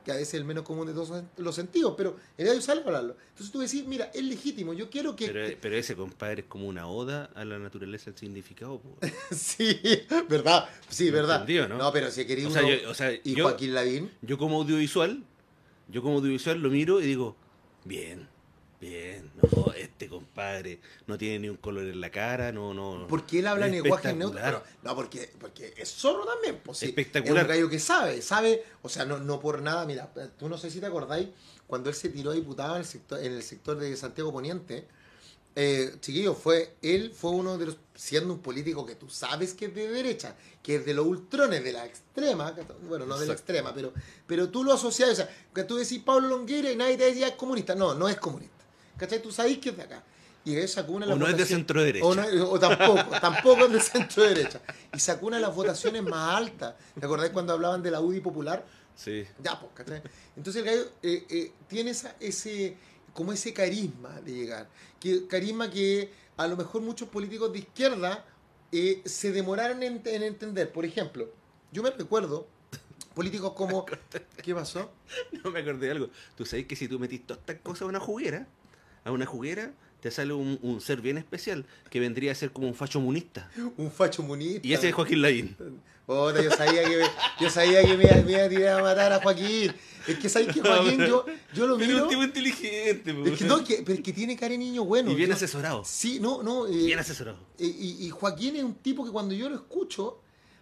Speaker 3: Que a veces es el menos común de todos los sentidos, pero el gallo sale a hablarlo. Entonces tú decís, mira, es legítimo, yo quiero que...
Speaker 2: Pero, pero ese compadre es como una oda a la naturaleza del significado.
Speaker 3: sí, verdad, sí,
Speaker 2: ¿Me
Speaker 3: verdad.
Speaker 2: no?
Speaker 3: pero si queréis
Speaker 2: O sea,
Speaker 3: uno-
Speaker 2: yo- o sea,
Speaker 3: y
Speaker 2: yo-
Speaker 3: Joaquín Lavín,
Speaker 2: Yo como audiovisual, yo como audiovisual lo miro y digo, bien, bien, no, este compadre no tiene ni un color en la cara, no, no.
Speaker 3: porque él habla en lenguaje neutro. Pero, no, porque, porque es zorro también. Pues, sí.
Speaker 2: Espectacular.
Speaker 3: Es un gallo que sabe, sabe, o sea, no, no por nada, mira, tú no sé si te acordáis, cuando él se tiró a diputado en el sector, en el sector de Santiago Poniente, eh, chiquillo, fue, él fue uno de los, siendo un político que tú sabes que es de derecha, que es de los ultrones, de la extrema, bueno, no de la extrema, pero, pero tú lo asocias, o sea, que tú decís Pablo Longueira y nadie te decía es comunista, no, no es comunista, ¿cachai? Tú sabes que es de acá. Y él sacó una de
Speaker 2: O
Speaker 3: las
Speaker 2: no es de centro derecha.
Speaker 3: O, no- o tampoco, tampoco es de centro derecha. Y sacó una de las votaciones más altas. ¿Te acordáis cuando hablaban de la UDI popular?
Speaker 2: Sí.
Speaker 3: Ya, pues, ¿cachai? Entonces el gallo eh, eh, tiene esa, ese, como ese carisma de llegar. Que, carisma que a lo mejor muchos políticos de izquierda eh, se demoraron en, en entender. Por ejemplo, yo me recuerdo políticos como... ¿Qué pasó?
Speaker 2: No me acordé de algo. Tú sabes que si tú metís todas estas cosas a una juguera, a una juguera, te sale un, un ser bien especial que vendría a ser como un facho munista.
Speaker 3: Un facho munista.
Speaker 2: Y ese es Joaquín Lavín.
Speaker 3: Puta, yo sabía que, yo sabía que me, iba- me iba a tirar a matar a Joaquín. Es que sabes que Joaquín, yo, yo lo
Speaker 2: Pero es
Speaker 3: miro.
Speaker 2: un tipo inteligente.
Speaker 3: Es que, no, que, pero es que tiene cara de niño bueno.
Speaker 2: y bien
Speaker 3: Yo-
Speaker 2: asesorado.
Speaker 3: Sí, no, no. eh,
Speaker 2: Bien asesorado.
Speaker 3: eh, y, y Joaquín es un tipo que cuando yo lo escucho,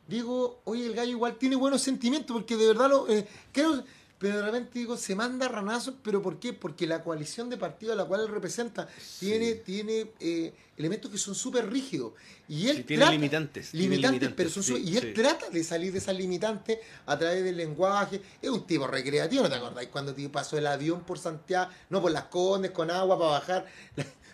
Speaker 3: digo, oye, el gallo igual tiene buenos sentimientos, porque de verdad lo eh, creo. Pero de repente digo, se manda ranazos, ¿pero por qué? Porque la coalición de partidos a la cual él representa tiene, tiene eh, elementos que son súper rígidos. Y él
Speaker 2: Sí, tiene
Speaker 3: trata-
Speaker 2: limitantes,
Speaker 3: Limitantes, pero son
Speaker 2: sí,
Speaker 3: Y él trata de salir de esas limitantes a través del lenguaje. Es un tipo recreativo, ¿no te acordáis? Cuando pasó el avión por Santiago, no por las Condes, con agua para bajar,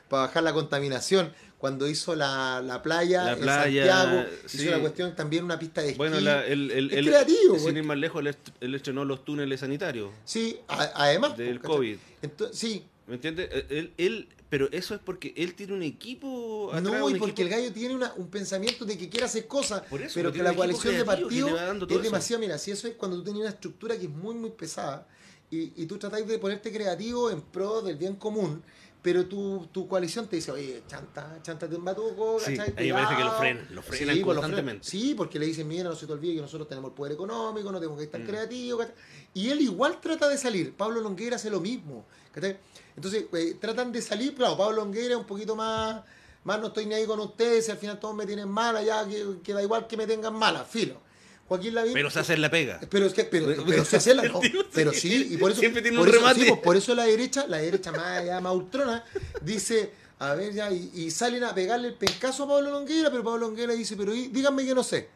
Speaker 3: para bajar la contaminación. Cuando hizo la, la playa
Speaker 2: La
Speaker 3: en
Speaker 2: playa,
Speaker 3: Santiago,
Speaker 2: sí.
Speaker 3: hizo una cuestión también una pista de esquí.
Speaker 2: Bueno, la- el, el,
Speaker 3: Es
Speaker 2: el-
Speaker 3: creativo,
Speaker 2: sin ir más lejos, él, est- él estrenó los túneles sanitarios
Speaker 3: Sí, a- además.
Speaker 2: del
Speaker 3: ¿cachai?
Speaker 2: COVID.
Speaker 3: Entonces, sí,
Speaker 2: ¿Me entiendes? Eh, Él, él, pero eso es porque él tiene un equipo atrás,
Speaker 3: no, y porque el gallo tiene una- un pensamiento de que quiere hacer cosas,
Speaker 2: Por eso,
Speaker 3: pero que la coalición de partidos es
Speaker 2: eso.
Speaker 3: demasiado. Mira, si eso es cuando tú tenías una estructura que es muy, muy pesada y, y tú tratáis de ponerte creativo en pro del bien común, pero tu, tu coalición te dice, oye, chanta, chántate un batuco,
Speaker 2: Sí,
Speaker 3: ¿cachai?
Speaker 2: ahí parece que lo frenan, lo frenan
Speaker 3: Sí, pues, lo
Speaker 2: constantemente.
Speaker 3: frenan. Sí, porque le dicen, mira, no se te olvide que nosotros tenemos el poder económico, no tenemos que estar
Speaker 2: Mm.
Speaker 3: creativos, ¿cachai? Y él igual trata de salir. Pablo Longueira hace lo mismo, ¿cachai? Entonces, eh, tratan de salir, claro, Pablo Longueira es un poquito más, más no estoy ni ahí con ustedes, si al final todos me tienen mala, ya que, que da igual que me tengan mala, filo. Joaquín Lavín...
Speaker 2: Pero se hace la pega.
Speaker 3: Pero es que, pero, pero se hace la no, pero
Speaker 2: sí,
Speaker 3: y por eso,
Speaker 2: siempre tiene
Speaker 3: por eso- sí, pues, por eso la derecha, la derecha más allá, más ultrona, dice, a ver ya, y, y salen a pegarle el pencazo a Pablo Longueira, pero Pablo Longueira dice, pero díganme que no sé.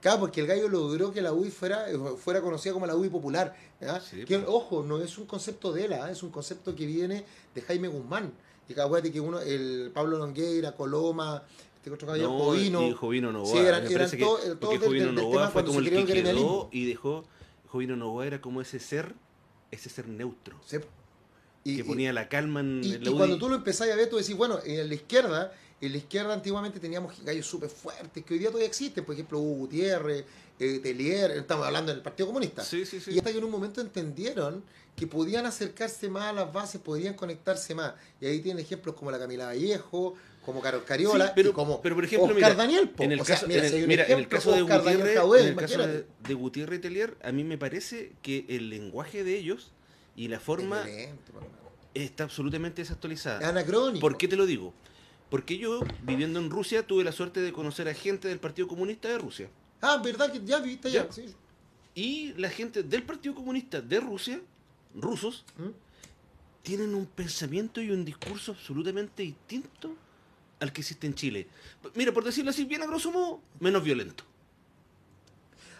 Speaker 3: Claro, porque el gallo logró que la UDI fuera, eh, fuera conocida como la UDI popular. ¿ya?
Speaker 2: Sí,
Speaker 3: Que,
Speaker 2: pues.
Speaker 3: ojo, no es un concepto de él, ¿ah? es un concepto que viene de Jaime Guzmán. Y acuérdate que uno, el Pablo Longueira, Coloma, este otro gallo,
Speaker 2: No,
Speaker 3: Jovino.
Speaker 2: y Jovino Novoa.
Speaker 3: Sí, eran- eran
Speaker 2: que-
Speaker 3: todos-
Speaker 2: porque
Speaker 3: todos del-
Speaker 2: Jovino
Speaker 3: del- del
Speaker 2: Novoa fue como el que quedó y dejó. Jovino Novoa era como ese ser, ese ser neutro,
Speaker 3: Sí. Y-
Speaker 2: que
Speaker 3: y-
Speaker 2: ponía la calma en
Speaker 3: Y,
Speaker 2: la
Speaker 3: y cuando tú lo empezás a ver, tú decís, bueno, en la izquierda, en la izquierda antiguamente teníamos gallos súper fuertes, que hoy día todavía existen, por ejemplo, Hugo Gutiérrez, eh, Telier, estamos hablando del Partido Comunista.
Speaker 2: Sí, sí, sí.
Speaker 3: Y hasta que en un momento entendieron que podían acercarse más a las bases, podrían conectarse más. Y ahí tienen ejemplos como la Camila Vallejo, como Carol Cariola,
Speaker 2: Sí, pero-
Speaker 3: y como
Speaker 2: pero, por ejemplo,
Speaker 3: Oscar
Speaker 2: mira,
Speaker 3: Daniel. po.
Speaker 2: En el
Speaker 3: O sea,
Speaker 2: caso,
Speaker 3: mira,
Speaker 2: en el- en caso de
Speaker 3: Oscar
Speaker 2: Gutiérrez, en el caso de,
Speaker 3: imagínate.
Speaker 2: de Gutiérrez y Telier, a mí me parece que el lenguaje de ellos y la forma
Speaker 3: Es
Speaker 2: está absolutamente
Speaker 3: Es
Speaker 2: desactualizada.
Speaker 3: anacrónico.
Speaker 2: ¿Por qué te lo digo? Porque yo, viviendo en Rusia, tuve la suerte de conocer a gente del Partido Comunista de Rusia.
Speaker 3: Ah, ¿verdad que ya viste ya?
Speaker 2: Ya.
Speaker 3: Sí.
Speaker 2: Y la gente del Partido Comunista de Rusia, rusos,
Speaker 3: ¿Mm?
Speaker 2: tienen un pensamiento y un discurso absolutamente distinto al que existe en Chile. Mira, por decirlo así, bien a grosso modo, menos violento.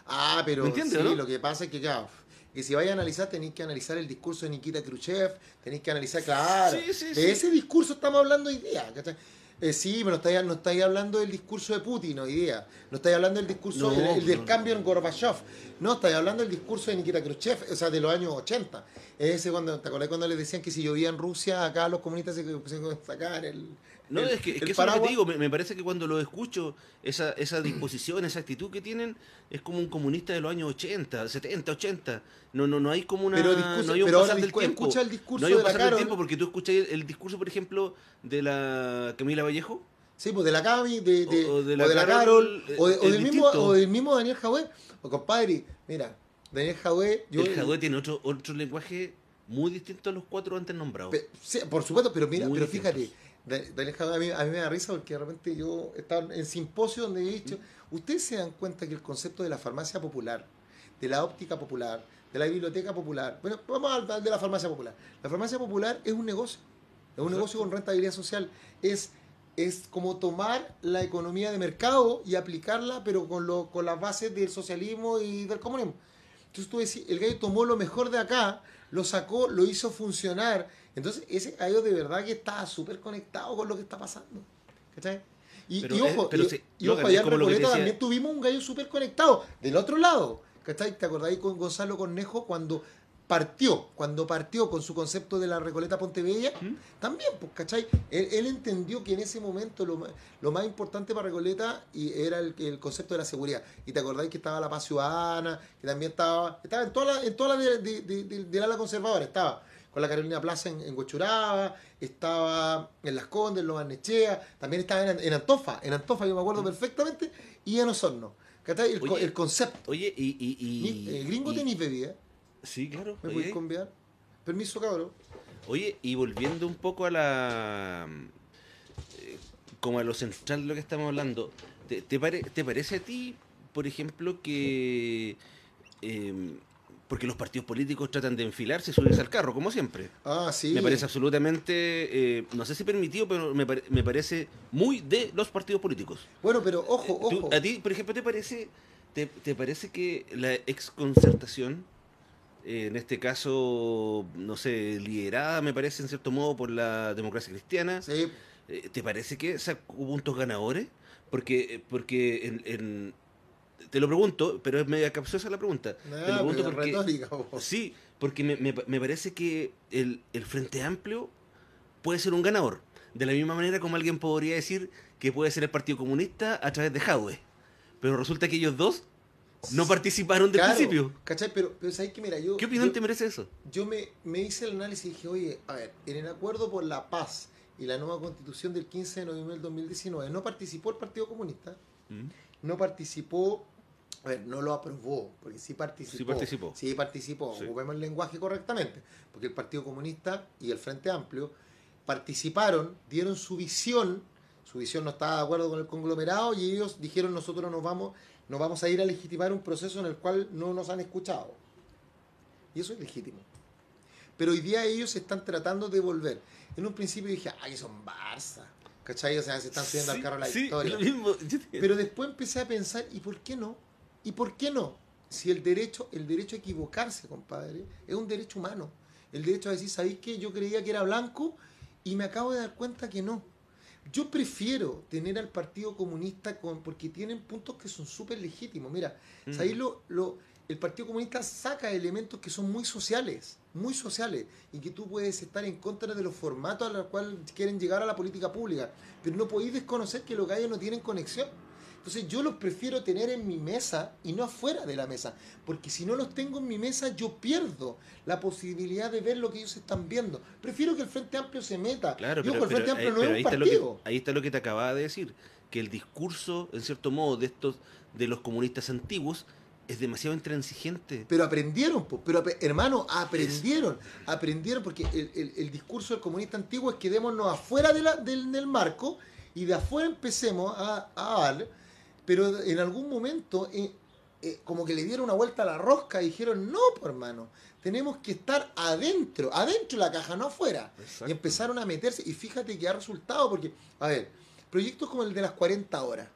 Speaker 3: Ah, pero
Speaker 2: ¿Me entiendes,
Speaker 3: sí,
Speaker 2: no?
Speaker 3: lo que pasa es que, claro, que si vais a analizar, tenéis que analizar el discurso de Nikita Khrushchev, tenéis que analizar, claro,
Speaker 2: Sí, sí,
Speaker 3: de
Speaker 2: sí.
Speaker 3: ese discurso estamos hablando hoy día, ¿cachai? Eh, sí, pero no estáis, no estáis hablando del discurso de Putin hoy día, no estáis hablando del discurso,
Speaker 2: No,
Speaker 3: el, el del
Speaker 2: no,
Speaker 3: cambio en Gorbachev, no, estáis hablando del discurso de Nikita Khrushchev, o sea, de los años 80. Ese cuando, ¿te acordás cuando les decían que si llovía en Rusia, acá los comunistas se, se sacaban el...
Speaker 2: No,
Speaker 3: el-
Speaker 2: es que, es que eso es lo que digo, me, me parece que cuando lo escucho, esa, esa disposición, esa actitud que tienen, es como un comunista de los años 80, 70, 80. No, no, no hay como una.
Speaker 3: Pero discurso-
Speaker 2: no hay un
Speaker 3: pero
Speaker 2: pasar del tiempo.
Speaker 3: escucha el discurso
Speaker 2: no hay un
Speaker 3: de la
Speaker 2: del
Speaker 3: Carol.
Speaker 2: tiempo porque tú escuchas el, el discurso, por ejemplo, de la Camila Vallejo.
Speaker 3: Sí, pues de la Cami, de, de-
Speaker 2: O-
Speaker 3: o
Speaker 2: o
Speaker 3: de la, Carol,
Speaker 2: Carol,
Speaker 3: o, de-
Speaker 2: eh,
Speaker 3: o del mismo, o del mismo Daniel Jadwe. O compadre, mira, Daniel Jadwe, yo...
Speaker 2: el Jadwe tiene otro, otro lenguaje muy distinto a los cuatro antes nombrados.
Speaker 3: sí, por supuesto, pero mira,
Speaker 2: Muy
Speaker 3: pero
Speaker 2: distintos.
Speaker 3: fíjate, Da- Daniel Jadwe a mí, a mí me da risa porque de repente yo estaba en simposio donde he dicho, ustedes se dan cuenta que el concepto de la farmacia popular, de la óptica popular, de la biblioteca popular, bueno, vamos al al de la farmacia popular. La farmacia popular es un negocio, es un negocio con rentabilidad social, es es como tomar la economía de mercado y aplicarla, pero con, lo, con las bases del socialismo y del comunismo. Entonces tú decís, el gallo tomó lo mejor de acá, lo sacó, lo hizo funcionar. Entonces ese gallo de verdad que está súper conectado con lo que está pasando. ¿Cachai? Y,
Speaker 2: Pero
Speaker 3: y ojo,
Speaker 2: pero
Speaker 3: y,
Speaker 2: sí,
Speaker 3: y ojo, allá en Recoleta también tuvimos un gallo súper conectado, del otro lado. ¿Cachai? ¿Te acordáis con Gonzalo Cornejo cuando partió, cuando partió con su concepto de la Recoleta Pontebella?
Speaker 2: ¿Mm?
Speaker 3: También, pues, ¿cachai? Él, él entendió que en ese momento lo, lo más importante para Recoleta y era el, el concepto de la seguridad. Y te acordáis que estaba la paz ciudadana, que también estaba, estaba en toda la, en toda la de- de- de- del ala conservadora, estaba con la Carolina Plaza en, en Huechuraba, estaba en Las Condes, en Los Barnechea, también estaba en, en Antofa, en Antofa yo me acuerdo perfectamente, y en Osorno. El,
Speaker 2: Oye,
Speaker 3: el concepto.
Speaker 2: Oye, y. y, y-
Speaker 3: eh, gringo
Speaker 2: y-
Speaker 3: tenis bebida,
Speaker 2: Sí, claro.
Speaker 3: ¿me podéis conviar? Permiso, cabrón.
Speaker 2: Oye, y volviendo un poco a la. eh, como a lo central de lo que estamos hablando, ¿te, te pare- te parece a ti, por ejemplo, que. em, porque los partidos políticos tratan de enfilarse y subirse al carro, como siempre.
Speaker 3: Ah, sí.
Speaker 2: Me parece absolutamente, eh, no sé si permitido, pero me, me parece muy de los partidos políticos.
Speaker 3: Bueno, pero ojo,
Speaker 2: Tú-
Speaker 3: ojo.
Speaker 2: ¿A ti, por ejemplo, te parece, te, te parece que la exconcertación, eh, en este caso, no sé, liderada, me parece en cierto modo por la democracia cristiana,
Speaker 3: Sí,
Speaker 2: eh, ¿te parece que sacó puntos ganadores? Porque, porque en, en- te lo pregunto, pero es media capciosa la pregunta. te lo pregunto porque,
Speaker 3: retórica.
Speaker 2: Sí, porque me, me- me parece que el, el Frente Amplio puede ser un ganador. De la misma manera como alguien podría decir que puede ser el Partido Comunista a través de Jadwe. Pero resulta que ellos dos no participaron del
Speaker 3: Claro,
Speaker 2: principio.
Speaker 3: ¿Cachai? Pero, pero ¿sabes qué? Mira, yo.
Speaker 2: ¿Qué opinión
Speaker 3: yo,
Speaker 2: te merece eso?
Speaker 3: yo me, me hice el análisis y dije, oye, a ver, en el acuerdo por la paz y la nueva constitución del 15 de noviembre del 2019. No participó el Partido Comunista,
Speaker 2: ¿Mm?
Speaker 3: no participó, a ver, no lo aprobó, porque sí participó.
Speaker 2: Sí participó.
Speaker 3: Sí participó,
Speaker 2: Sí.
Speaker 3: ocupemos el lenguaje correctamente, porque el Partido Comunista y el Frente Amplio participaron, dieron su visión, su visión no estaba de acuerdo con el conglomerado y ellos dijeron nosotros nos vamos, nos vamos a ir a legitimar un proceso en el cual no nos han escuchado. Y eso es legítimo. Pero hoy día ellos se están tratando de volver. En un principio dije, ay, son Barça. ¿Cachai? O sea, se están subiendo al carro la
Speaker 2: sí, te-
Speaker 3: Pero después empecé a pensar, ¿y por qué no? ¿Y por qué no? Si el derecho, el derecho a equivocarse, compadre, es un derecho humano. El derecho a decir, ¿sabéis qué? Yo creía que era blanco y me acabo de dar cuenta que no. Yo prefiero tener al Partido Comunista con, porque tienen puntos que son súper legítimos. Mira,
Speaker 2: Mm.
Speaker 3: ¿sabéis lo, lo- el Partido Comunista saca elementos que son muy sociales, muy sociales, y que tú puedes estar en contra de los formatos a los cuales quieren llegar a la política pública, pero no podéis desconocer que los gallos no tienen conexión. Entonces yo los prefiero tener en mi mesa y no afuera de la mesa, porque si no los tengo en mi mesa yo pierdo la posibilidad de ver lo que ellos están viendo. Prefiero que el Frente Amplio se meta.
Speaker 2: Claro,
Speaker 3: ojo,
Speaker 2: pero,
Speaker 3: el Frente
Speaker 2: pero
Speaker 3: Amplio
Speaker 2: ahí,
Speaker 3: no es un
Speaker 2: está lo que,
Speaker 3: partido.
Speaker 2: ahí está lo que te acababa de decir, que el discurso, en cierto modo, de estos, de los comunistas antiguos, es demasiado intransigente.
Speaker 3: Pero aprendieron, pero hermano, aprendieron, aprendieron, porque el, el- el discurso del comunista antiguo es quedémonos afuera de la- del, del marco y de afuera empecemos a, a dar, pero en algún momento eh, eh, como que le dieron una vuelta a la rosca y dijeron, no, por hermano, tenemos que estar adentro, adentro de la caja, no afuera.
Speaker 2: Exacto.
Speaker 3: Y empezaron a meterse, y fíjate que ha resultado, porque, a ver, proyectos como el de las 40 horas,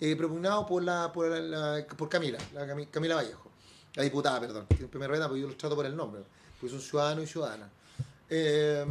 Speaker 3: eh, propugnado por la, por, la, la- por Camila, la Cami- Camila Vallejo, la diputada, perdón, siempre me reta porque yo los trato por el nombre, porque son ciudadanos y ciudadanas. Eh,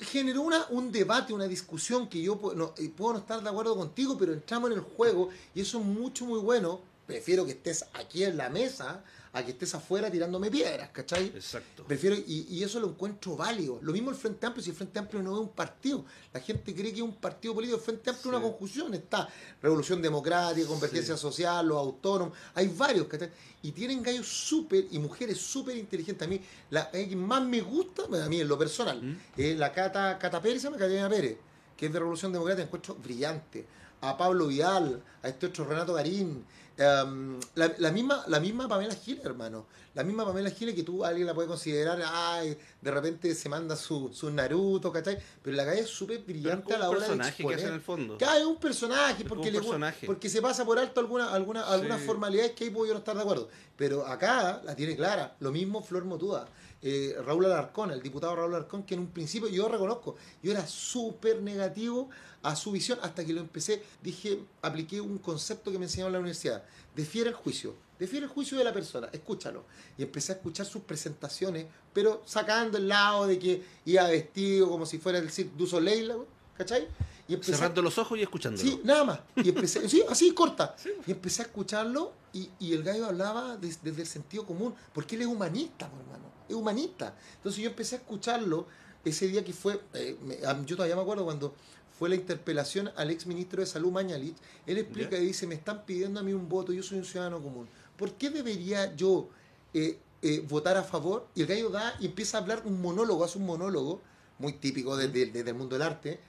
Speaker 3: generó una, un debate, una discusión que yo no, eh, puedo no estar de acuerdo contigo, pero entramos en el juego y eso es mucho, muy bueno. Prefiero que estés aquí en la mesa a que estés afuera tirándome piedras, ¿cachai?
Speaker 2: Exacto.
Speaker 3: Prefiero, y, y eso lo encuentro válido. Lo mismo el Frente Amplio, si el Frente Amplio no es un partido. La gente cree que es un partido político. El Frente Amplio es una conjunción. Está Revolución Democrática, Convergencia
Speaker 2: Sí.
Speaker 3: Social, los autónomos. Hay varios, ¿cachai? Y tienen gallos súper y mujeres súper inteligentes. A mí, la que más me gusta, a mí en lo personal,
Speaker 2: ¿Mm?
Speaker 3: es la Cata, Cata Pérez, se llama Catalina Pérez, que es de Revolución Democrática, encuentro brillante. A Pablo Vidal, a este otro Renato Garín, em, la, la misma, la misma Pamela Giles, hermano. La misma Pamela Giles que tú alguien la puede considerar, ay, de repente se manda su, su Naruto, ¿cachai? Pero la calle es súper brillante a la hora de
Speaker 2: personaje que hace en
Speaker 3: exponer.
Speaker 2: el fondo.
Speaker 3: Es un personaje, porque,
Speaker 2: un
Speaker 3: le-
Speaker 2: personaje.
Speaker 3: porque se pasa por alto alguna, alguna, algunas formalidades que ahí puedo yo no estar de acuerdo. Pero acá la tiene clara. Lo mismo Flor Motuda. Eh, Raúl Alarcón, el diputado Raúl Alarcón, que en un principio yo reconozco, yo era súper negativo a su visión hasta que lo empecé, dije, apliqué un concepto que me enseñaron en la universidad. Defiere el juicio. Defiere el juicio de la persona, escúchalo. Y empecé a escuchar sus presentaciones, pero sacando el lado de que iba vestido como si fuera el Cirque du Soleil, ¿cachai? Y empecé a-
Speaker 2: Cerrando los ojos y escuchándolo.
Speaker 3: Sí, nada más. Y empecé, sí, así corta. Y empecé a escucharlo y, y el gallo hablaba des- desde el sentido común, porque él es humanista, por hermano. Es humanista. Entonces yo empecé a escucharlo ese día que fue, eh, me- yo todavía me acuerdo cuando fue la interpelación al ex ministro de Salud Mañalich, él explica y dice, me están pidiendo a mí un voto, yo soy un ciudadano común. ¿Por qué debería yo eh, eh, votar a favor? Y el gallo da y empieza a hablar un monólogo, hace un monólogo, muy típico de- de- de- del mundo del arte,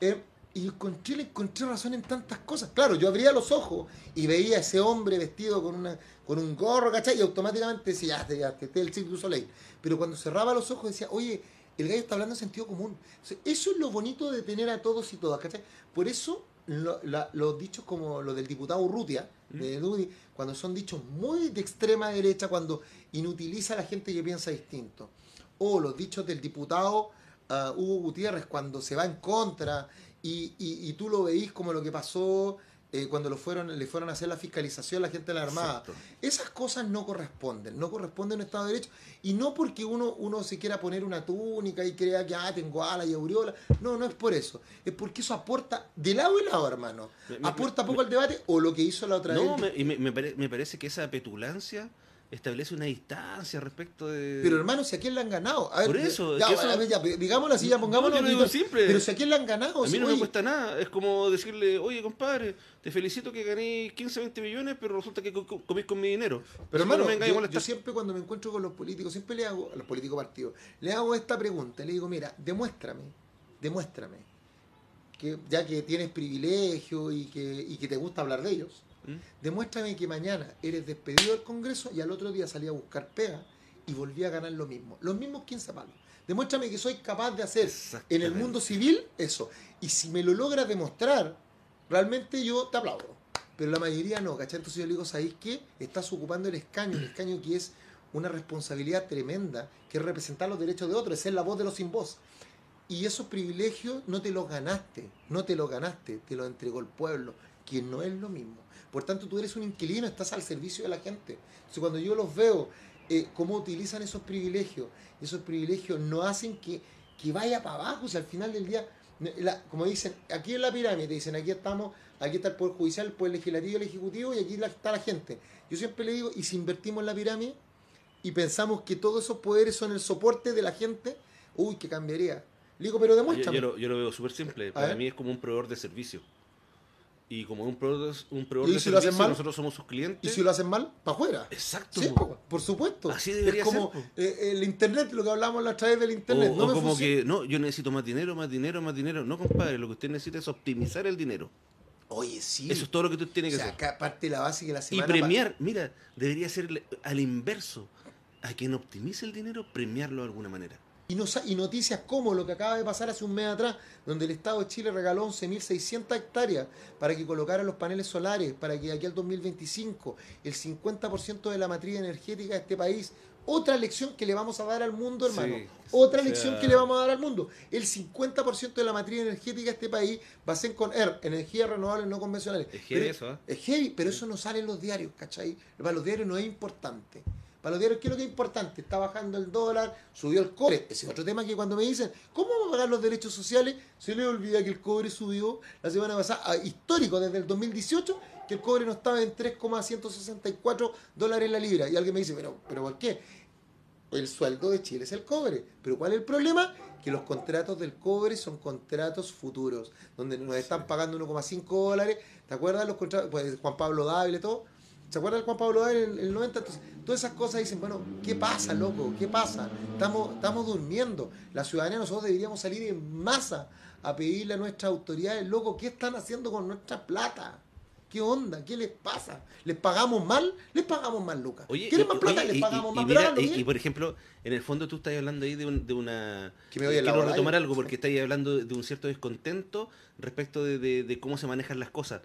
Speaker 3: eh, y encontré, le encontré razón en tantas cosas. Claro, yo abría los ojos y veía a ese hombre vestido con, una, con un gorro, ¿cachai? Y automáticamente decía, ya, ya, este es el Cirque du Soleil. Pero cuando cerraba los ojos decía, oye, el gallo está hablando en sentido común. O sea, eso es lo bonito de tener a todos y todas, ¿cachai? Por eso lo- la- los dichos como los del diputado Urrutia, de Dudi, cuando son dichos muy de extrema derecha, cuando inutiliza a la gente que piensa distinto. O los dichos del diputado ah, Hugo Gutiérrez cuando se va en contra y, y- y tú lo veís como lo que pasó eh, cuando lo fueron, le fueron a hacer la fiscalización a la gente de la Armada.
Speaker 2: Exacto.
Speaker 3: Esas cosas no corresponden, no corresponden a un Estado de Derecho. Y no porque uno, uno se quiera poner una túnica y crea que ah, tengo alas y aureola. No, no es por eso. Es porque eso aporta de lado y lado, hermano.
Speaker 2: Me-
Speaker 3: aporta
Speaker 2: me-
Speaker 3: poco al debate o lo que hizo la otra
Speaker 2: No,
Speaker 3: vez.
Speaker 2: me, y me parece que esa petulancia establece una distancia respecto de...
Speaker 3: Pero hermano, si a quién le han ganado. A ver,
Speaker 2: Por eso,
Speaker 3: ya,
Speaker 2: es que eso-
Speaker 3: a ver, ya, digámoslo así, ya pongámoslo. Pero si a quién le han ganado.
Speaker 2: a mí no me cuesta nada. Es como decirle, oye, compadre, te felicito que gané 15, 20 millones, pero resulta que co- co- comís con mi dinero.
Speaker 3: Pero hermano,
Speaker 2: no me
Speaker 3: yo, yo siempre cuando me encuentro con los políticos, siempre le hago, a los políticos partidos, le hago esta pregunta, le digo, mira, demuéstrame demuéstrame, que, ya que tienes privilegio y que, y que te gusta hablar de ellos,
Speaker 2: ¿Mm?
Speaker 3: demuéstrame que mañana eres despedido del Congreso y al otro día salí a buscar pega y volví a ganar lo mismo, los mismos 15 palos. Demuéstrame que soy capaz de hacer en el mundo civil eso. Y si me lo logras demostrar, realmente yo te aplaudo. Pero la mayoría no, ¿cachai? Entonces yo le digo, ¿sabéis qué? Estás ocupando el escaño, el escaño que es una responsabilidad tremenda, que es representar los derechos de otros, es ser la voz de los sin voz. Y esos privilegios no te los ganaste, no te los ganaste, te los entregó el pueblo, que no es lo mismo. Por tanto, tú eres un inquilino, estás al servicio de la gente. Entonces, cuando yo los veo, eh, cómo utilizan esos privilegios, esos privilegios no hacen que, que vaya para abajo, o sea, al final del día, la- como dicen, aquí en la pirámide, dicen, aquí estamos, aquí está el Poder Judicial, el Poder Legislativo, el Ejecutivo, y aquí la- está la gente. Yo siempre le digo, y si invertimos en la pirámide y pensamos que todos esos poderes son el soporte de la gente, uy, que cambiaría. Le digo, pero demuéstrame.
Speaker 2: yo lo, yo lo veo súper simple. Para mí es como un proveedor de servicio. Y como un proveedor, un proveedor
Speaker 3: ¿Y
Speaker 2: de
Speaker 3: si lo hacen
Speaker 2: servicio,
Speaker 3: mal?
Speaker 2: nosotros somos sus clientes.
Speaker 3: Y si lo hacen mal, para afuera.
Speaker 2: Exacto.
Speaker 3: Sí,
Speaker 2: po.
Speaker 3: po, por supuesto.
Speaker 2: Así debería
Speaker 3: es como
Speaker 2: ser,
Speaker 3: eh, el internet, lo que hablamos la otra vez del internet.
Speaker 2: o,
Speaker 3: no
Speaker 2: o
Speaker 3: me
Speaker 2: como
Speaker 3: funciona.
Speaker 2: que, no, yo necesito más dinero, más dinero, más dinero. No, compadre, lo que usted necesita es optimizar el dinero.
Speaker 3: Oye, sí.
Speaker 2: Eso es todo lo que usted tiene
Speaker 3: o
Speaker 2: que
Speaker 3: sea,
Speaker 2: hacer.
Speaker 3: acá parte de la base que la
Speaker 2: Y
Speaker 3: semana
Speaker 2: premiar, mira, debería ser al inverso. A quien optimice el dinero, premiarlo de alguna manera.
Speaker 3: Y, nos- y noticias como lo que acaba de pasar hace un mes atrás, donde el Estado de Chile regaló 11.600 hectáreas para que colocaran los paneles solares, para que aquí al 2025 el 50% de la matriz energética de este país, otra lección que le vamos a dar al mundo, hermano,
Speaker 2: Sí,
Speaker 3: otra
Speaker 2: sea-
Speaker 3: lección que le vamos a dar al mundo. El 50% de la matriz energética de este país va a ser con ER, energías renovables no convencionales.
Speaker 2: Es heavy
Speaker 3: Pero-
Speaker 2: eso, ¿ah?
Speaker 3: Es heavy, pero eso no sale en los diarios, ¿cachai? Para los diarios no es importante. Para los diarios, ¿qué es lo que es importante? Está bajando el dólar, subió el cobre. Ese es otro tema que cuando me dicen, ¿cómo vamos a pagar los derechos sociales? Se les olvida que el cobre subió la semana pasada, ah, histórico, desde el 2018, que el cobre no estaba en 3,164 dólares la libra. Y alguien me dice, ¿pero, pero por qué? El sueldo de Chile es el cobre. Pero ¿cuál es el problema? Que los contratos del cobre son contratos futuros, donde nos están pagando 1,5 dólares. ¿Te acuerdas los contratos? Pues Juan Pablo Dávila y todo. ¿Se acuerdan de Juan Pablo Dávila en el 90? Entonces, todas esas cosas dicen, bueno, ¿qué pasa, loco? ¿Qué pasa? Estamos, estamos durmiendo. La ciudadanía, nosotros deberíamos salir en masa a pedirle a nuestras autoridades, loco, ¿qué están haciendo con nuestra plata? ¿Qué onda? ¿Qué les pasa? ¿Les pagamos mal? Les pagamos mal, Lucas.
Speaker 2: Oye,
Speaker 3: ¿Quieren
Speaker 2: y-
Speaker 3: más plata?
Speaker 2: oye,
Speaker 3: Les pagamos
Speaker 2: y-
Speaker 3: más
Speaker 2: y mira, y, y, por ejemplo, en el fondo tú estás hablando ahí de, un- de una...
Speaker 3: Que me la
Speaker 2: Quiero retomar algo porque estás hablando de un cierto descontento respecto de, de- de cómo se manejan las cosas.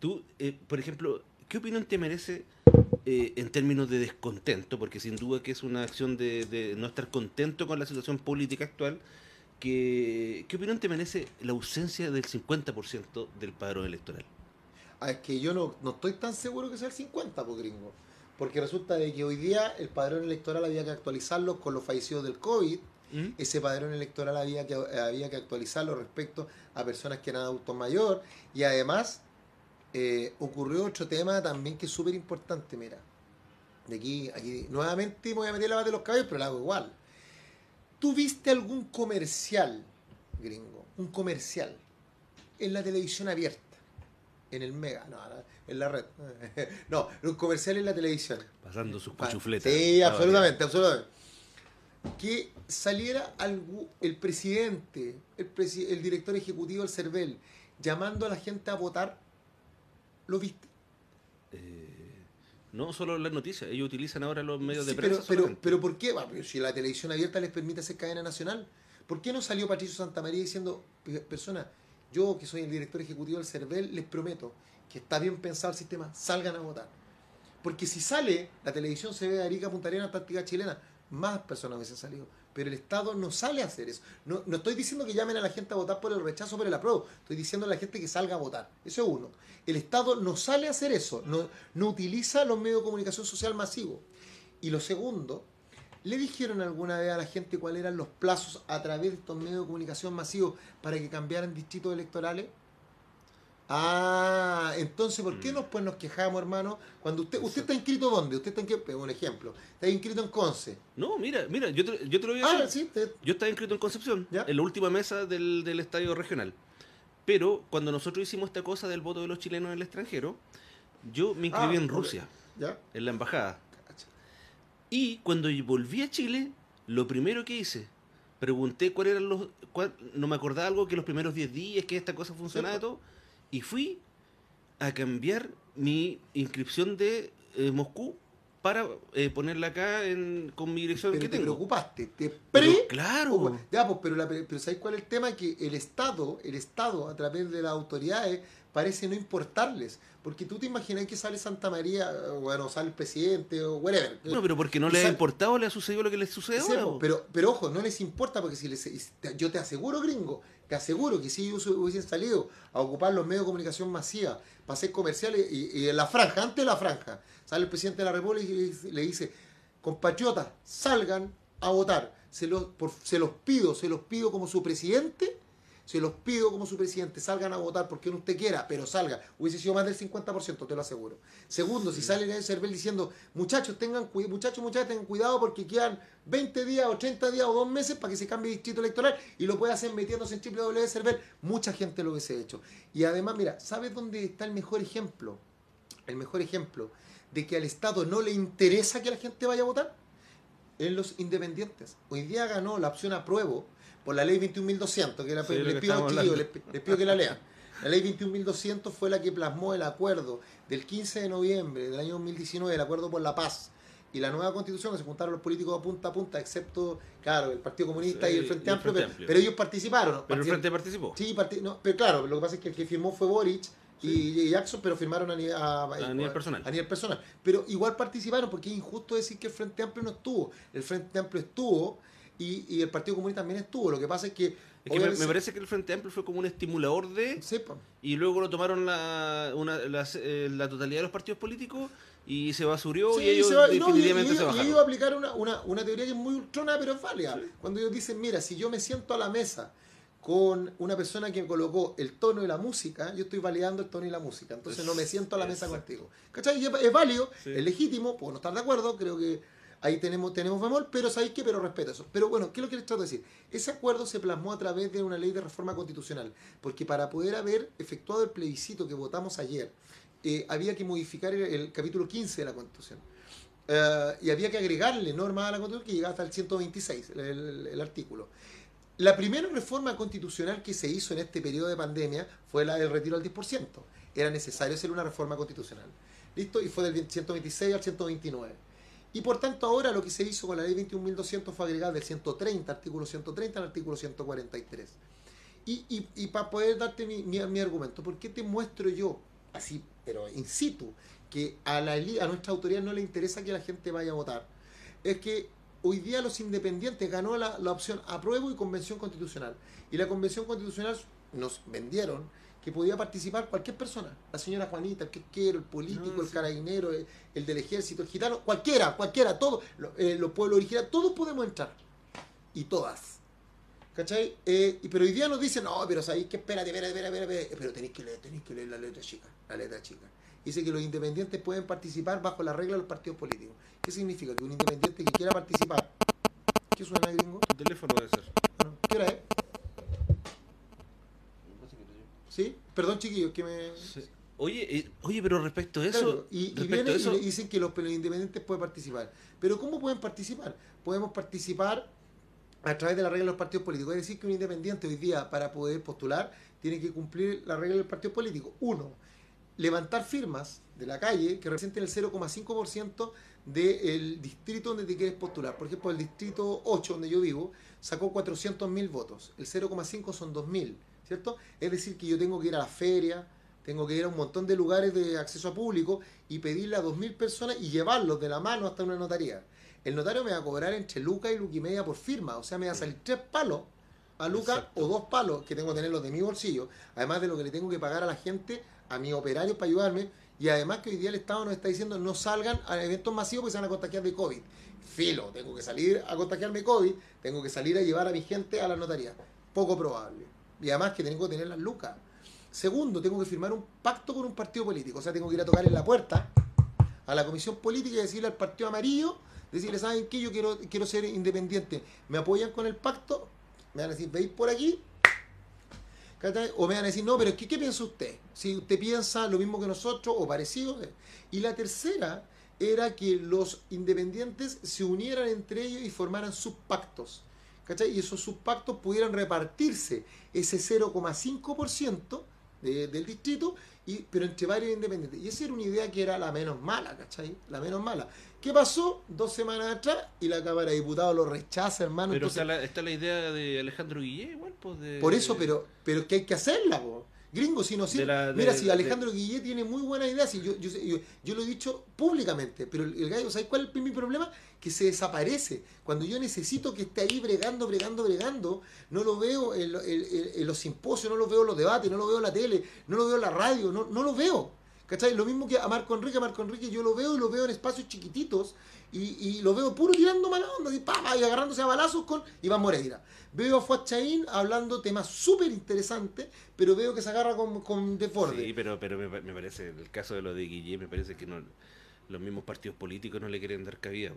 Speaker 2: Tú, eh, por ejemplo, ¿qué opinión te merece eh, en términos de descontento? Porque sin duda que es una acción de, de no estar contento con la situación política actual. Que, ¿Qué opinión te merece la ausencia del 50% del padrón electoral?
Speaker 3: Ah, es que yo no, no estoy tan seguro que sea el 50, pues gringo. Porque resulta de que hoy día el padrón electoral había que actualizarlo con los fallecidos del COVID.
Speaker 2: ¿Mm?
Speaker 3: Ese padrón electoral había que, había que actualizarlo respecto a personas que eran adultos mayores. Y además eh, ocurrió otro tema también que es súper importante, mira. De aquí, aquí, nuevamente me voy a meter la base de los caballos, pero la hago igual. ¿Tú viste algún comercial, gringo? Un comercial en la televisión abierta, en el Mega, no, en la red. No, un comercial en la televisión.
Speaker 2: Pasando sus cuchufletas.
Speaker 3: Sí, absolutamente, absolutamente. Que saliera el presidente, el, presi- el director ejecutivo del CERVEL, llamando a la gente a votar, ¿lo viste?
Speaker 2: Eh, no solo las noticias, ellos utilizan ahora los medios
Speaker 3: Sí,
Speaker 2: de
Speaker 3: pero,
Speaker 2: prensa.
Speaker 3: pero,
Speaker 2: solamente.
Speaker 3: pero ¿por qué? Bueno, pero si la televisión abierta les permite hacer cadena nacional, ¿por qué no salió Patricio Santamaría diciendo, "Pe- persona, yo que soy el director ejecutivo del CERVEL, les prometo que está bien pensado el sistema, salgan a votar? Porque si sale, la televisión se ve de Arica, Punta Arenas, táctica chilena, más personas hubiesen salido. Pero el Estado no sale a hacer eso. No, no estoy diciendo que llamen a la gente a votar por el rechazo o por el apruebo. Estoy diciendo a la gente que salga a votar. Eso es uno. El Estado no sale a hacer eso. No, no utiliza los medios de comunicación social masivos. Y lo segundo, ¿le dijeron alguna vez a la gente cuáles eran los plazos a través de estos medios de comunicación masivos para que cambiaran distritos electorales? Ah, entonces, ¿por qué
Speaker 2: Mm.
Speaker 3: nos, pues, nos quejamos, hermano? Cuando usted, ¿usted está inscrito dónde? Usted está inscrito, un ejemplo, está inscrito en Conce.
Speaker 2: No, mira, mira, yo te, yo te lo voy a
Speaker 3: Ah,
Speaker 2: decir.
Speaker 3: sí, te-
Speaker 2: Yo estaba inscrito en Concepción,
Speaker 3: ¿Ya?
Speaker 2: en la última mesa del, del estadio regional. Pero cuando nosotros hicimos esta cosa del voto de los chilenos en el extranjero, yo me inscribí
Speaker 3: Ah,
Speaker 2: en. Rusia,
Speaker 3: ¿ya?
Speaker 2: en la embajada. Y cuando volví a Chile, lo primero que hice pregunté cuál eran los. cuál- no me acordaba algo que los primeros 10 días, que esta cosa funcionaba y
Speaker 3: Sí,
Speaker 2: todo. Y fui a cambiar mi inscripción de eh, Moscú para eh, ponerla acá en, con mi dirección
Speaker 3: Pero
Speaker 2: que
Speaker 3: te
Speaker 2: tengo.
Speaker 3: preocupaste, te
Speaker 2: Pero
Speaker 3: pre
Speaker 2: claro.
Speaker 3: Ya, pues, pero, la, pero ¿sabéis cuál es el tema? Que el Estado, el Estado, a través de las autoridades, parece no importarles. Porque tú te imaginas que sale Santa María, bueno, sale el presidente, o whatever.
Speaker 2: Bueno, pero porque no le ha importado, le ha sucedido lo que le sucede
Speaker 3: Sí,
Speaker 2: ahora.
Speaker 3: po,
Speaker 2: po.
Speaker 3: pero, pero ojo, no les importa porque si les, yo te aseguro, gringo, te aseguro que si ellos hubiesen salido a ocupar los medios de comunicación masiva para hacer comerciales y, y en la franja, antes de la franja, sale el presidente de la República y le dice- le dice, compatriotas, salgan a votar. Se los, por- se los pido, se los pido como su presidente, se los pido como su presidente, salgan a votar porque no usted quiera, pero salga. Hubiese sido más del 50%, te lo aseguro. Segundo, si salen a Cervel diciendo, muchachos, tengan cuidado, muchachos, muchachas, tengan cuidado porque quedan 20 días o 30 días o dos meses para que se cambie de distrito electoral y lo puede hacer metiéndose en www.cervel, mucha gente lo hubiese hecho. Y además, mira, ¿sabes dónde está el mejor ejemplo? El mejor ejemplo de que al Estado no le interesa que la gente vaya a votar en los independientes. Hoy día ganó la opción apruebo por la ley 21.200, que la,
Speaker 2: Sí, lo
Speaker 3: les,
Speaker 2: que
Speaker 3: pido,
Speaker 2: hablando.
Speaker 3: les, les pido que la lean. La ley 21.200 fue la que plasmó el acuerdo del 15 de noviembre del año 2019, el acuerdo por la paz, y la nueva constitución, que se juntaron los políticos de punta a punta, excepto, claro, el Partido Comunista
Speaker 2: Sí,
Speaker 3: y el Frente
Speaker 2: y el
Speaker 3: Amplio,
Speaker 2: Frente
Speaker 3: pero,
Speaker 2: Amplio.
Speaker 3: pero ellos participaron. ¿no?
Speaker 2: Pero el Frente participó.
Speaker 3: Sí, no, pero claro, lo que pasa es que el que firmó fue Boric y, y Jackson, pero firmaron a, ni- a,
Speaker 2: A nivel personal.
Speaker 3: a nivel personal. Pero igual participaron porque es injusto decir que el Frente Amplio no estuvo. El Frente Amplio estuvo y, y el Partido Comunista también estuvo. Lo que pasa es que...
Speaker 2: Es que me, parece que el Frente Amplio fue como un estimulador de.
Speaker 3: Sí, po.
Speaker 2: Y luego lo tomaron la, una- eh, la totalidad de los partidos políticos y se basurió
Speaker 3: Sí,
Speaker 2: y ellos
Speaker 3: se va- y no, y-
Speaker 2: definitivamente
Speaker 3: y,
Speaker 2: se
Speaker 3: ellos- y
Speaker 2: bajaron.
Speaker 3: ellos aplicaron una, una, una teoría que es muy ultrona, pero es válida. Cuando ellos dicen, mira, si yo me siento a la mesa con una persona que colocó el tono y la música, yo estoy validando el tono y la música. Entonces no me siento a la mesa
Speaker 2: Exacto.
Speaker 3: contigo. ¿Cachai? Y es, es válido,
Speaker 2: Sí.
Speaker 3: es legítimo, puedo no estar de acuerdo, creo que ahí tenemos, tenemos bemol, pero ¿sabéis qué? Pero respeto eso. Pero bueno, ¿qué es lo que les trato de decir? Ese acuerdo se plasmó a través de una ley de reforma constitucional, porque para poder haber efectuado el plebiscito que votamos ayer, eh, había que modificar el, el capítulo 15 de la Constitución. Eh, y había que agregarle normas a la Constitución que llegaba hasta el 126, el, el- el artículo. La primera reforma constitucional que se hizo en este periodo de pandemia fue la del retiro al 10%. Era necesario hacer una reforma constitucional. ¿Listo? Y fue del 126 al 129. Y por tanto ahora lo que se hizo con la ley 21.200 fue agregar del 130, artículo 130 al artículo 143. Y, y, y para poder darte mi, mi- mi argumento, ¿por qué te muestro yo, así, pero in situ, que a, la, a nuestra autoridad no le interesa que la gente vaya a votar? Es que hoy día los independientes ganó la, la opción apruebo y convención constitucional. Y la convención constitucional nos vendieron que podía participar cualquier persona. La señora Juanita, el quequero, el político,
Speaker 2: No,
Speaker 3: el
Speaker 2: sí.
Speaker 3: carabinero, el, el del ejército, el gitano, cualquiera, cualquiera, todos, lo- eh, los pueblos originarios, todos podemos entrar. Y todas. ¿Cachai? Eh, y- pero hoy día nos dicen, no, pero sabéis que espérate, espérate, espérate, espérate, espérate, pero tenéis que leer, tenéis que leer la letra chica, la letra chica. Dice que los independientes pueden participar bajo la regla de los partidos políticos. ¿Qué significa? Que un independiente que quiera participar, ¿qué suena gringo?
Speaker 2: Tu teléfono debe ser.
Speaker 3: Bueno, ¿Qué hora es? ¿Sí? Perdón, chiquillos, que me...
Speaker 2: Sí. Oye, eh, oye, pero respecto a eso,
Speaker 3: Claro, y, y
Speaker 2: respecto
Speaker 3: y
Speaker 2: eso,
Speaker 3: le dicen que los, los independientes pueden participar. Pero ¿cómo pueden participar? Podemos participar a través de la regla de los partidos políticos. Es decir, que un independiente hoy día, para poder postular, tiene que cumplir la regla del partido político. Uno, levantar firmas de la calle que representen el 0,5% del distrito donde te quieres postular. Por ejemplo, el distrito 8, donde yo vivo, sacó 400.000 votos. El 0,5 son 2.000, ¿cierto? Es decir, que yo tengo que ir a la feria, tengo que ir a un montón de lugares de acceso a público y pedirle a 2.000 personas y llevarlos de la mano hasta una notaría. El notario me va a cobrar entre Luca y Luca y media por firma, o sea, me va a salir tres palos a Luca
Speaker 2: Exacto.
Speaker 3: o dos palos que tengo que tenerlos de mi bolsillo, además de lo que le tengo que pagar a la gente, a mis operarios para ayudarme, y además que hoy día el Estado nos está diciendo no salgan a eventos masivos porque se van a contagiar de COVID. Filo, tengo que salir a contagiarme COVID, tengo que salir a llevar a mi gente a la notaría. Poco probable. Y además que tengo que tener las lucas. Segundo, tengo que firmar un pacto con un partido político, o sea, tengo que ir a tocar en la puerta a la comisión política y decirle al partido amarillo, decirle, ¿saben qué? Yo quiero, quiero ser independiente. ¿Me apoyan con el pacto? Me van a decir, ¿veis por aquí? O me van a decir, no, pero ¿qué, ¿qué piensa usted? Si usted piensa lo mismo que nosotros o parecido. Y la tercera era que los independientes se unieran entre ellos y formaran sus pactos. ¿Cachai? Y esos subpactos pudieran repartirse ese 0,5% de- del distrito, y, pero entre varios independientes. Y esa era una idea que era la menos mala, ¿cachai? La menos mala. ¿Qué pasó? Dos semanas atrás y la Cámara de Diputados lo rechaza, hermano.
Speaker 2: Pero
Speaker 3: entonces-
Speaker 2: está la, está la idea de Alejandro Guillé, igual, pues de...
Speaker 3: por eso, pero, pero es que hay que hacerla, po. Gringo, si no
Speaker 2: De
Speaker 3: sirve.
Speaker 2: la- de-
Speaker 3: Mira, si
Speaker 2: de-
Speaker 3: Alejandro Guillé tiene muy buena idea, si yo, yo, yo, yo lo he dicho públicamente, pero el, el gallo, ¿sabes cuál es mi problema? Que se desaparece. Cuando yo necesito que esté ahí bregando, bregando, bregando, no lo veo en- en los simposios, no lo veo en los debates, no lo veo en la tele, no lo veo en la radio, no, no lo veo. ¿Cachai? Lo mismo que a Marco Enrique, a Marco Enrique yo lo veo y lo veo en espacios chiquititos y, y lo veo puro tirando mala onda, pa, pa, y agarrándose a balazos con Iván Moreira. Veo a Fuad Chaín hablando temas súper interesantes, pero veo que se agarra con, con desborde.
Speaker 2: Sí, pero, pero me, me parece, en el caso de lo de Guillé, me parece que no los mismos partidos políticos no le quieren dar cabida.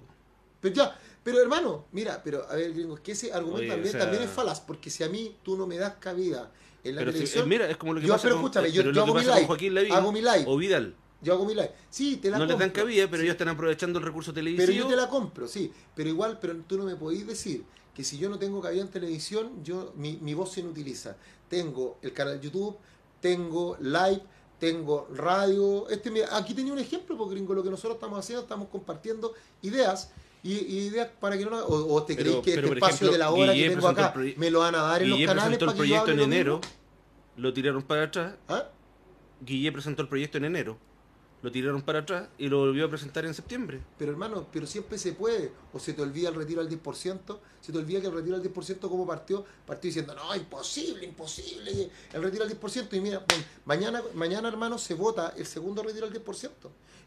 Speaker 3: Pero ya, pero hermano, mira, pero a ver, gringo, es que ese argumento
Speaker 2: Oye,
Speaker 3: también,
Speaker 2: o sea-
Speaker 3: también es falaz, porque si a mí tú no me das cabida en la
Speaker 2: Pero si-
Speaker 3: televisión,
Speaker 2: eh, mira, es como lo que
Speaker 3: yo,
Speaker 2: pasa
Speaker 3: pero
Speaker 2: con,
Speaker 3: escúchame, yo,
Speaker 2: pero
Speaker 3: yo hago mi live,
Speaker 2: Joaquín Lavín
Speaker 3: hago mi live,
Speaker 2: o Vidal.
Speaker 3: yo hago mi live. Sí, te la
Speaker 2: No les dan
Speaker 3: compro.
Speaker 2: cabida, pero
Speaker 3: Sí.
Speaker 2: ellos están aprovechando el recurso televisivo.
Speaker 3: Pero yo te la compro, sí. Pero igual, pero tú no me podéis decir que si yo no tengo cabida en televisión, yo mi, mi voz se inutiliza. Tengo el canal de YouTube, tengo live, tengo radio. Este, aquí tenía un ejemplo, porque gringo, lo que nosotros estamos haciendo, estamos compartiendo ideas. Y, y para que no o, o te creéis que
Speaker 2: pero,
Speaker 3: este espacio
Speaker 2: ejemplo,
Speaker 3: de la hora
Speaker 2: Guille
Speaker 3: que tengo acá me lo van a dar en
Speaker 2: Guille
Speaker 3: los canales
Speaker 2: presentó el
Speaker 3: para que yo
Speaker 2: proyecto en
Speaker 3: lo
Speaker 2: enero, lo tiraron para atrás.
Speaker 3: ¿Ah?
Speaker 2: Guille presentó el proyecto en enero, lo tiraron para atrás y lo volvió a presentar en septiembre.
Speaker 3: Pero hermano, pero siempre se puede. O se te olvida el retiro al 10%, se te olvida que el retiro al 10% como partió, partió diciendo, no, imposible, imposible, el retiro al 10%. Y mira, bueno, mañana, mañana hermano, se vota el segundo retiro al 10%.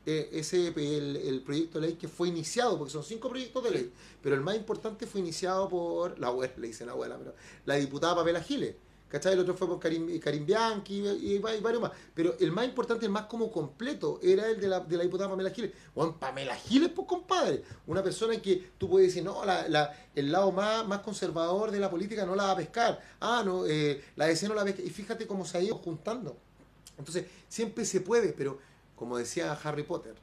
Speaker 3: Eh, ese el, el proyecto de ley que fue iniciado, porque son cinco proyectos de ley, pero el más importante fue iniciado por la abuela, le dicen abuela, pero la diputada Pamela Giles. ¿Cachai? El otro fue por Karim, Karim Bianchi y, y- varios más. Pero el más importante, el más como completo, era el de la, de la diputada Pamela Giles. Bueno, Pamela Giles, pues compadre. Una persona que tú puedes decir, no, la, la- el lado más, más conservador de la política no la va a pescar. Ah, no, eh, la DC no la pesca. Y fíjate cómo se ha ido juntando. Entonces, siempre se puede, pero como decía Harry Potter,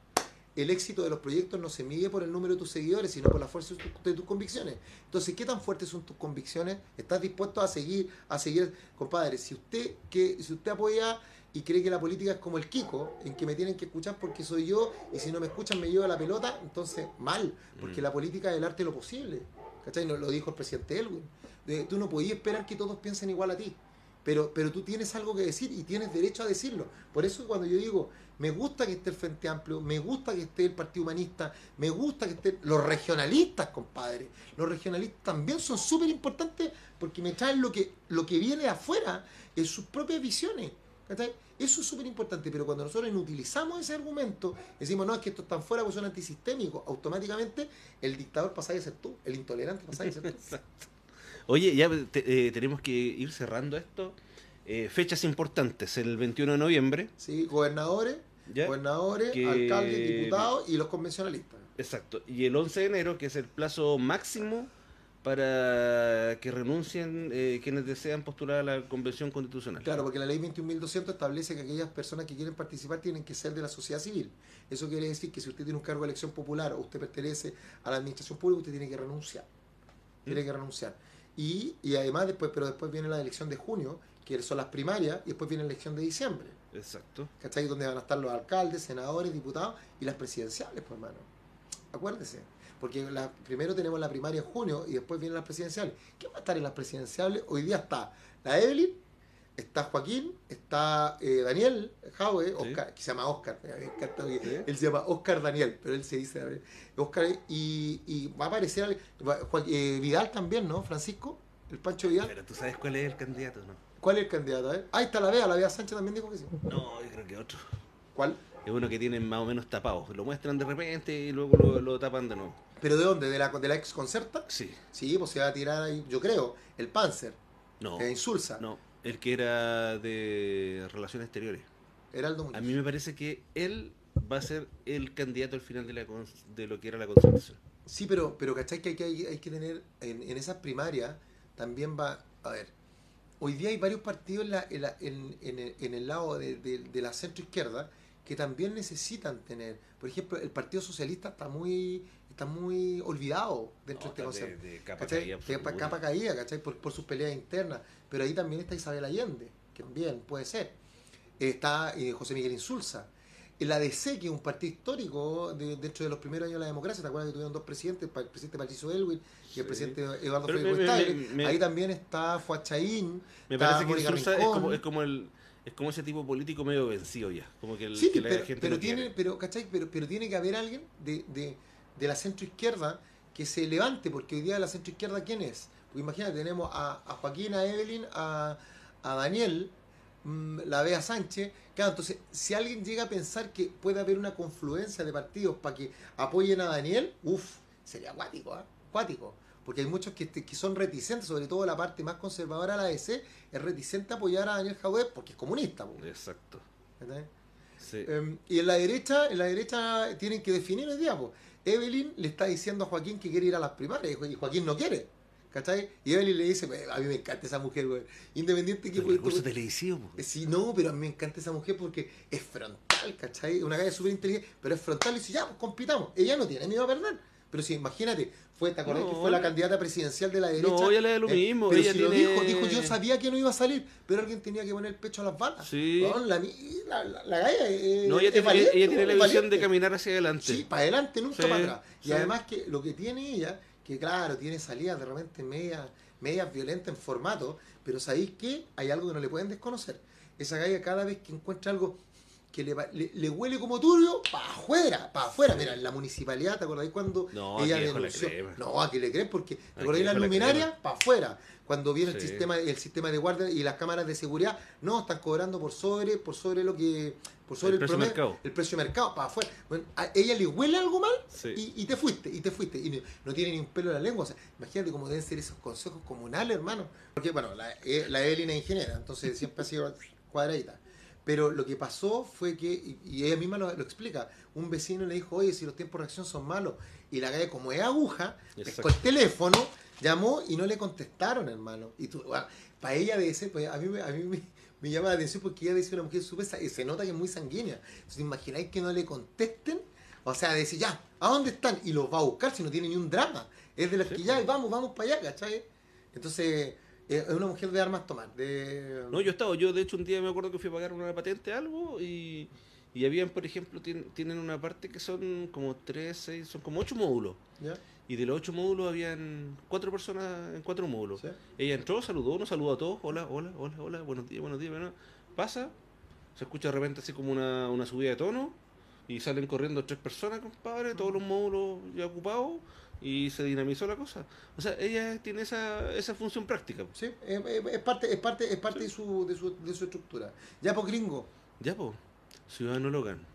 Speaker 3: el éxito de los proyectos no se mide por el número de tus seguidores, sino por la fuerza de tus, de tus convicciones. Entonces, ¿qué tan fuertes son tus convicciones? ¿Estás dispuesto a seguir, a seguir? Compadre, si usted, que, si usted apoya y cree que la política es como el Kiko, en que me tienen que escuchar porque soy yo, y si no me escuchan me lleva la pelota, entonces mal, porque
Speaker 2: Mm.
Speaker 3: la política es el arte de lo posible. ¿Cachai? No, lo dijo el presidente Elwin. De- tú no podías esperar que todos piensen igual a ti. Pero, pero tú tienes algo que decir y tienes derecho a decirlo. Por eso cuando yo digo, me gusta que esté el Frente Amplio, me gusta que esté el Partido Humanista, me gusta que estén los regionalistas, compadre. Los regionalistas también son súper importantes porque me traen lo que, lo que viene de afuera en sus propias visiones. Eso es súper importante, pero cuando nosotros inutilizamos ese argumento, decimos, no, es que estos están fuera porque son antisistémicos, automáticamente el dictador pasa a ser tú, el intolerante pasa a ser tú.
Speaker 2: Oye, ya te- eh, tenemos que ir cerrando esto. Eh, fechas importantes, el 21 de noviembre.
Speaker 3: ¿sí? Gobernadores,
Speaker 2: ¿ya?
Speaker 3: gobernadores,
Speaker 2: Que-
Speaker 3: alcaldes, diputados y los convencionalistas.
Speaker 2: Exacto. Y el 11 de enero, que es el plazo máximo para que renuncien eh, quienes desean postular a la convención constitucional.
Speaker 3: Claro, porque la ley 21.200 establece que aquellas personas que quieren participar tienen que ser de la sociedad civil. Eso quiere decir que si usted tiene un cargo de elección popular o usted pertenece a la administración pública, usted tiene que renunciar. Tiene
Speaker 2: Mm.
Speaker 3: que renunciar. Y, y además después, pero después viene la elección de junio, que son las primarias, y después viene la elección de diciembre.
Speaker 2: Exacto.
Speaker 3: ¿Cachai? Donde van a estar los alcaldes, senadores, diputados y las presidenciales, pues hermano. Acuérdese. Porque la, primero tenemos la primaria en junio y después vienen las presidenciales. ¿Quién va a estar en las presidenciales? Hoy día está la Evelyn, está Joaquín, está eh, Daniel Jaue,
Speaker 2: Sí.
Speaker 3: Oscar, que se llama Oscar. me encanta que
Speaker 2: Sí.
Speaker 3: Él se llama Oscar Daniel, pero él se dice. Oscar y, y va a aparecer va- eh, Vidal también, ¿no? Francisco, el Pancho Vidal.
Speaker 2: Pero tú sabes cuál es el candidato, ¿no?
Speaker 3: ¿Cuál es el candidato? A ver. Ahí está la Bea, la Bea Sánchez también dijo que sí.
Speaker 2: No, yo creo que otro.
Speaker 3: ¿Cuál?
Speaker 2: Es uno que tienen más o menos tapados. Lo muestran de repente y luego lo, lo tapan de nuevo.
Speaker 3: ¿Pero de dónde? ¿De la, de la ex concerta?
Speaker 2: Sí.
Speaker 3: Sí, pues se va a tirar ahí, yo creo, el Panzer,
Speaker 2: No.
Speaker 3: que insulsa,
Speaker 2: No. El que era de Relaciones Exteriores.
Speaker 3: Heraldo Muñoz.
Speaker 2: A mí me parece que él va a ser el candidato al final de, la cons- de lo que era la concertación.
Speaker 3: Sí, pero, pero ¿cachai? Que hay, que hay, que tener, en, en esas primarias, también va, a ver, hoy día hay varios partidos en, la- en, la- en- en el, en el lado de, de- de la centro izquierda que también necesitan tener, por ejemplo, el Partido Socialista está muy está muy olvidado dentro
Speaker 2: No,
Speaker 3: de este concepto.
Speaker 2: de- de capa caída
Speaker 3: De capa, caída, ¿cachai? Por, por sus peleas internas. Pero ahí también está Isabel Allende, que también puede ser. Está eh, José Miguel Insulza. El ADC, que es un partido histórico de- dentro de los primeros años de la democracia, ¿te acuerdas que tuvieron dos presidentes, el presidente Patricio Elwin y el presidente Eduardo
Speaker 2: me-
Speaker 3: Ahí también está Fuachaín,
Speaker 2: Me
Speaker 3: está
Speaker 2: parece que Insulza es como, es como el es como ese tipo político medio vencido ya. Como que, el,
Speaker 3: Sí,
Speaker 2: que la
Speaker 3: pero,
Speaker 2: gente
Speaker 3: pero tiene,
Speaker 2: quiere.
Speaker 3: pero, ¿cachai? Pero, pero tiene que haber alguien de, de, de la centro izquierda que se levante, porque hoy día la centro izquierda, ¿quién es? Porque imagínate, tenemos a, a Joaquín, a Evelyn, a, a Daniel, mm, la Bea Sánchez. Claro, entonces, si alguien llega a pensar que puede haber una confluencia de partidos para que apoyen a Daniel, uff, sería acuático, ¿ah? Acuático. Porque hay muchos que, que son reticentes, sobre todo la parte más conservadora de la ADC, es reticente a apoyar a Daniel Jaudet porque es comunista.
Speaker 2: Exacto.
Speaker 3: Eh, y en la derecha, en la derecha tienen que definir hoy día. Evelyn le está diciendo a Joaquín que quiere ir a las primarias y Jo- y Joaquín no quiere. ¿Cachai? Y Evelyn le dice, "Pues, a mí me encanta esa mujer, güey. Independiente que...
Speaker 2: el recurso televisivo. po.
Speaker 3: Sí, no, pero a mí me encanta esa mujer porque es frontal, ¿cachai? Una galla súper inteligente, pero es frontal y dice, ya, pues compitamos. Ella no tiene miedo a perder. Pero si imagínate, fue, ¿te acordás
Speaker 2: No,
Speaker 3: que fue la
Speaker 2: no.
Speaker 3: candidata presidencial de la derecha?
Speaker 2: No, ella le da lo
Speaker 3: Eh,
Speaker 2: mismo.
Speaker 3: Pero
Speaker 2: ella
Speaker 3: si lo dijo, dijo, yo sabía que no iba a salir, pero alguien tenía que poner el pecho a las balas.
Speaker 2: Sí.
Speaker 3: Weón, la, la, la, la galla es,
Speaker 2: No, ella
Speaker 3: es
Speaker 2: tiene,
Speaker 3: valiente,
Speaker 2: ella tiene
Speaker 3: weón,
Speaker 2: la visión de caminar hacia adelante.
Speaker 3: Sí, para adelante, nunca
Speaker 2: Sí,
Speaker 3: para atrás. Y
Speaker 2: sí.
Speaker 3: además que lo que tiene ella, que claro, tiene salidas de repente medias, medias violentas en formato, pero ¿sabéis qué? Hay algo que no le pueden desconocer. Esa galla cada vez que encuentra algo que le, le, le huele como turbio, para afuera, para afuera. Mira, en la municipalidad, ¿te acordáis cuando
Speaker 2: No,
Speaker 3: ella denunció? No, aquí le creen porque, ¿te acordáis las
Speaker 2: la
Speaker 3: luminarias? Para afuera. Cuando viene el sistema, el sistema de guardia y las cámaras de seguridad, no, están cobrando por sobre, por sobre lo que, por sobre
Speaker 2: El
Speaker 3: el,
Speaker 2: precio
Speaker 3: promedio-
Speaker 2: mercado.
Speaker 3: el precio de mercado, para afuera. Bueno, a ella le huele algo mal
Speaker 2: Sí.
Speaker 3: y, y te fuiste, y te fuiste. Y no, no tiene ni un pelo en la lengua. O sea, imagínate cómo deben ser esos consejos comunales, hermano. Porque, bueno, la, eh, la Evelyn es ingeniera, entonces siempre ha sido cuadradita. Pero lo que pasó fue que, y, y ella misma lo, lo explica, un vecino le dijo, oye, si los tiempos de reacción son malos, y la calle como es aguja, pescó el teléfono, llamó y no le contestaron, hermano. Y tú, para ella debe ser, pues, a mí, me- a mí me, me llama la atención porque ella dice una mujer súper, sa- se nota que es muy sanguínea. Entonces, ¿imagináis que no le contesten? O sea, decir, ya, ¿a dónde están? Y los va a buscar si no tiene ni un drama. Es de las
Speaker 2: Sí,
Speaker 3: que ya, vamos, vamos para allá, ¿cachai? Entonces, es una mujer de armas tomar. De...
Speaker 2: No, yo he estado, yo de hecho un día me acuerdo que fui a pagar una patente algo y, y habían, por ejemplo, tien- tienen una parte que son como tres, seis, son como ocho módulos.
Speaker 3: ¿Ya?
Speaker 2: Y de los ocho módulos habían cuatro personas en cuatro módulos.
Speaker 3: ¿Sí?
Speaker 2: Ella entró, saludó, nos saludó a todos, hola, hola, hola, hola, buenos días, buenos días, bueno, pasa, se escucha de repente así como una, una subida de tono y salen corriendo tres personas, compadre, todos los módulos ya ocupados y se dinamizó la cosa. O sea, ella tiene esa, esa función práctica.
Speaker 3: Sí, es, es- parte, es parte, es parte de, su, de, su, de su estructura. Ya, pues gringo.
Speaker 2: Ya, pues, Ciudadano Logan.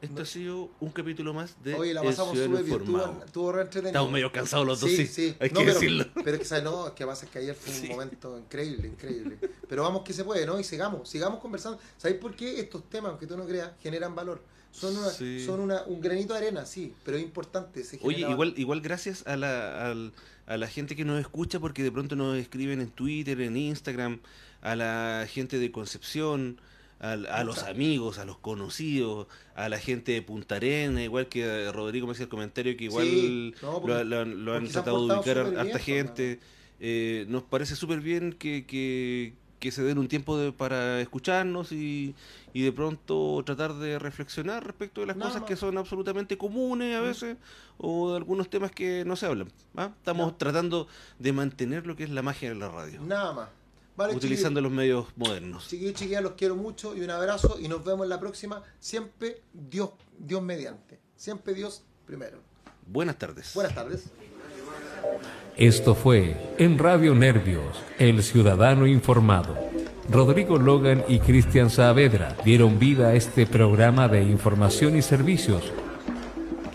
Speaker 2: Este
Speaker 3: No.
Speaker 2: ha sido un capítulo más de
Speaker 3: Oye, la pasamos súper bien. Estuvo, estuvo re entretenido.
Speaker 2: Estamos medio cansados los dos,
Speaker 3: Sí,
Speaker 2: sí,
Speaker 3: sí.
Speaker 2: hay
Speaker 3: No,
Speaker 2: que
Speaker 3: pero,
Speaker 2: decirlo.
Speaker 3: Pero es que, ¿sabes? no, es que pasa que ayer fue un
Speaker 2: Sí.
Speaker 3: momento increíble, increíble. Pero vamos que se puede, ¿no? Y sigamos, sigamos conversando. ¿Sabéis por qué estos temas, aunque tú no creas, generan valor? Son, una,
Speaker 2: Sí.
Speaker 3: son una, un granito de arena, sí, pero es importante. Se
Speaker 2: Oye, igual, igual gracias a la, al- a la gente que nos escucha, porque de pronto nos escriben en Twitter, en Instagram, a la gente de Concepción, al- a, los amigos, a los conocidos, a la gente de Punta Arena, igual que eh, Rodrigo me hacía el comentario que igual
Speaker 3: Sí, no,
Speaker 2: lo,
Speaker 3: porque-
Speaker 2: lo- lo han tratado de ubicar a harta
Speaker 3: bien,
Speaker 2: gente. Eh, nos parece súper bien que, que, que se den un tiempo de- para escucharnos y, y de pronto tratar de reflexionar respecto de las
Speaker 3: Nada
Speaker 2: cosas
Speaker 3: más.
Speaker 2: que son absolutamente comunes a
Speaker 3: Mm.
Speaker 2: veces o de algunos temas que no se hablan. ¿ah? Estamos tratando de mantener lo que es la magia de la radio,
Speaker 3: Nada más. Vale,
Speaker 2: utilizando los medios modernos.
Speaker 3: Chiquillos, chiquillas, los quiero mucho y un abrazo y nos vemos en la próxima. Siempre Dios, Dios mediante. Siempre Dios primero.
Speaker 2: Buenas tardes.
Speaker 3: Buenas tardes.
Speaker 1: Esto fue en Radio Nervios, El Ciudadano Informado. Rodrigo Logan y Cristian Saavedra dieron vida a este programa de información y servicios.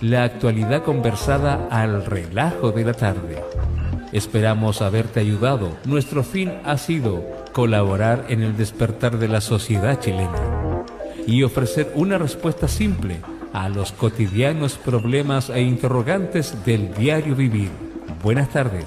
Speaker 1: La actualidad conversada al relajo de la tarde. Esperamos haberte ayudado. Nuestro fin ha sido colaborar en el despertar de la sociedad chilena y ofrecer una respuesta simple a los cotidianos problemas e interrogantes del diario vivir. Buenas tardes.